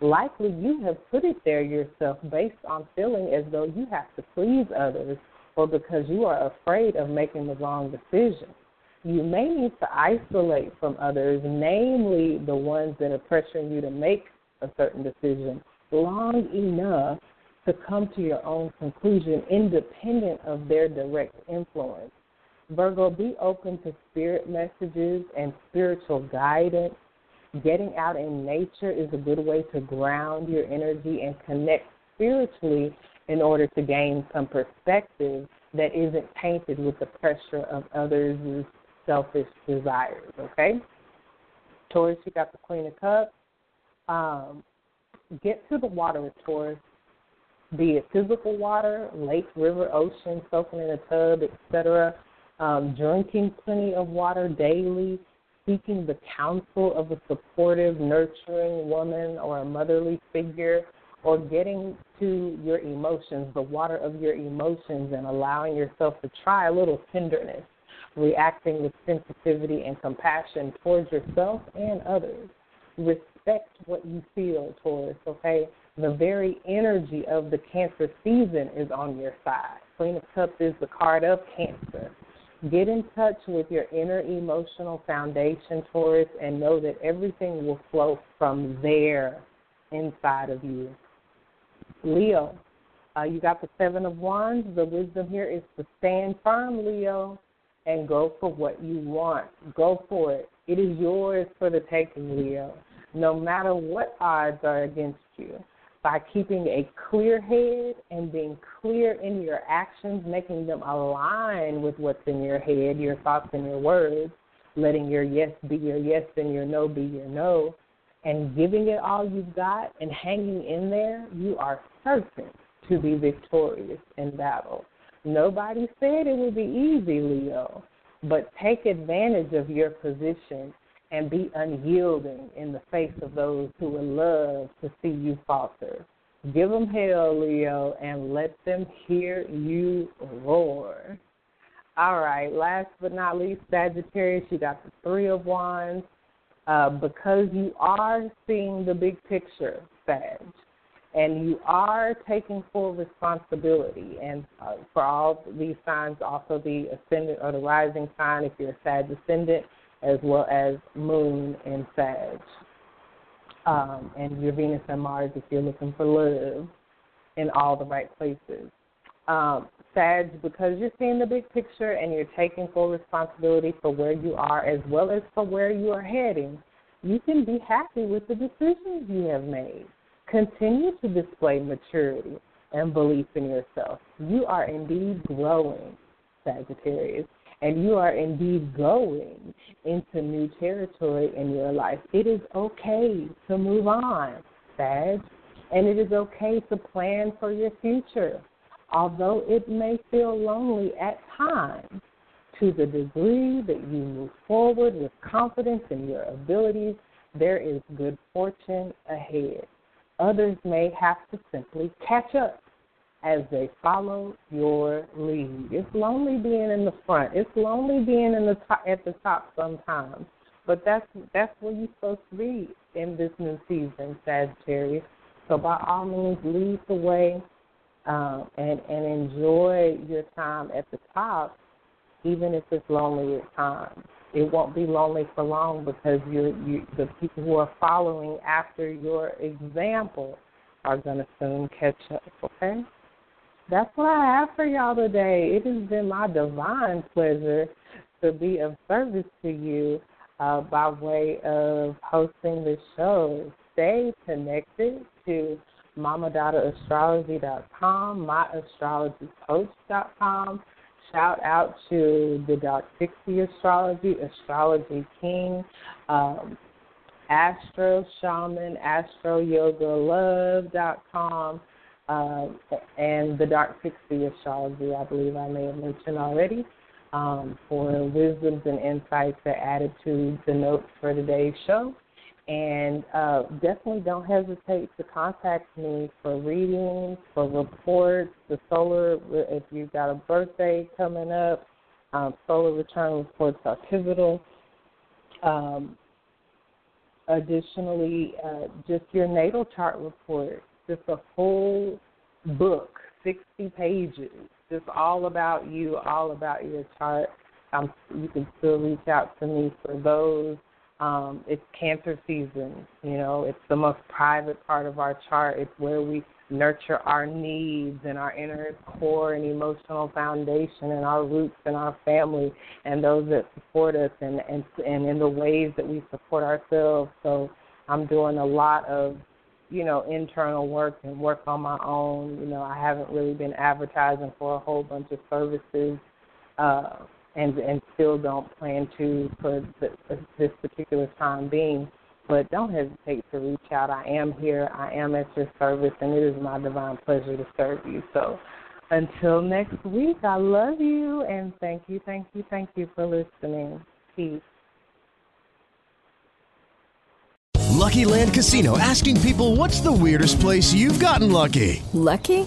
Likely you have put it there yourself based on feeling as though you have to please others or because you are afraid of making the wrong decision you may need to isolate from others, namely the ones that are pressuring you to make a certain decision, long enough to come to your own conclusion independent of their direct influence. Virgo, be open to spirit messages and spiritual guidance. Getting out in nature is a good way to ground your energy and connect spiritually in order to gain some perspective that isn't tainted with the pressure of others' selfish desires. Okay? Taurus, you got the Queen of Cups. Um, get to the water with Taurus, be it physical water, lake, river, ocean, soaking in a tub, etc. Um, drinking plenty of water daily, seeking the counsel of a supportive, nurturing woman or a motherly figure, or getting to your emotions, the water of your emotions, and allowing yourself to try a little tenderness, reacting with sensitivity and compassion towards yourself and others. Respect what you feel, Taurus, okay? The very energy of the Cancer season is on your side. Queen of Cups is the card of Cancer. Get in touch with your inner emotional foundation, Taurus, and know that everything will flow from there inside of you. Leo, uh, you got the Seven of Wands. The wisdom here is to stand firm, Leo, and go for what you want. Go for it. It is yours for the taking, Leo, no matter what odds are against you. By keeping a clear head and being clear in your actions, making them align with what's in your head, your thoughts, and your words, letting your yes be your yes and your no be your no, and giving it all you've got and hanging in there, you are certain to be victorious in battle. Nobody said it would be easy, Leo, but take advantage of your position and be unyielding in the face of those who would love to see you falter. Give them hell, Leo, and let them hear you roar. All right, last but not least, Sagittarius, you got the Three of Wands uh, because you are seeing the big picture, Sag, and you are taking full responsibility. And uh, for all these signs, also the ascendant or the rising sign, if you're a Sag ascendant, as well as Moon and Sag, um, and your Venus and Mars if you're looking for love in all the right places. Um, Sag, because you're seeing the big picture and you're taking full responsibility for where you are as well as for where you are heading, you can be happy with the decisions you have made. Continue to display maturity and belief in yourself. You are indeed growing, Sagittarius, and you are indeed going into new territory in your life. It is okay to move on, Sag, and it is okay to plan for your future although it may feel lonely at times, to the degree that you move forward with confidence in your abilities, there is good fortune ahead. Others may have to simply catch up as they follow your lead. It's lonely being in the front. It's lonely being in the top, at the top sometimes, but that's that's where you're supposed to be in this new season, Sagittarius. So by all means, lead the way um, and and enjoy your time at the top, even if it's lonely at times. It won't be lonely for long because you're, you the people who are following after your example are going to soon catch up. Okay, that's what I have for y'all today. It has been my divine pleasure to be of service to you uh, by way of hosting this show. Stay connected to mamadadaastrology.com, myastrologycoach.com. Shout out to the Dark Pixie Astrology, Astrology King, um, Astro Shaman, AstroYogaLove.com, um, and the Dark Pixie Astrology, I believe I may have mentioned already, um, for wisdoms and insights that added to the notes for today's show. And uh, definitely don't hesitate to contact me for readings, for reports, the solar, if you've got a birthday coming up, um, solar return reports are pivotal. Um, additionally, uh, just your natal chart report, just a full book, 60 pages, just all about you, all about your chart. Um, you can still reach out to me for those Um, it's cancer season. You know, it's the most private part of our chart. It's where we nurture our needs and our inner core and emotional foundation and our roots and our family and those that support us and and and in the ways that we support ourselves. So I'm doing a lot of you know internal work and work on my own. You know, I haven't really been advertising for a whole bunch of services. Uh, and and still don't plan to for this particular time being. But don't hesitate to reach out. I am here. I am at your service, and it is my divine pleasure to serve you. So until next week, I love you, and thank you, thank you, thank you for listening. Peace. Lucky Land Casino asking people what's the weirdest place you've gotten lucky? Lucky?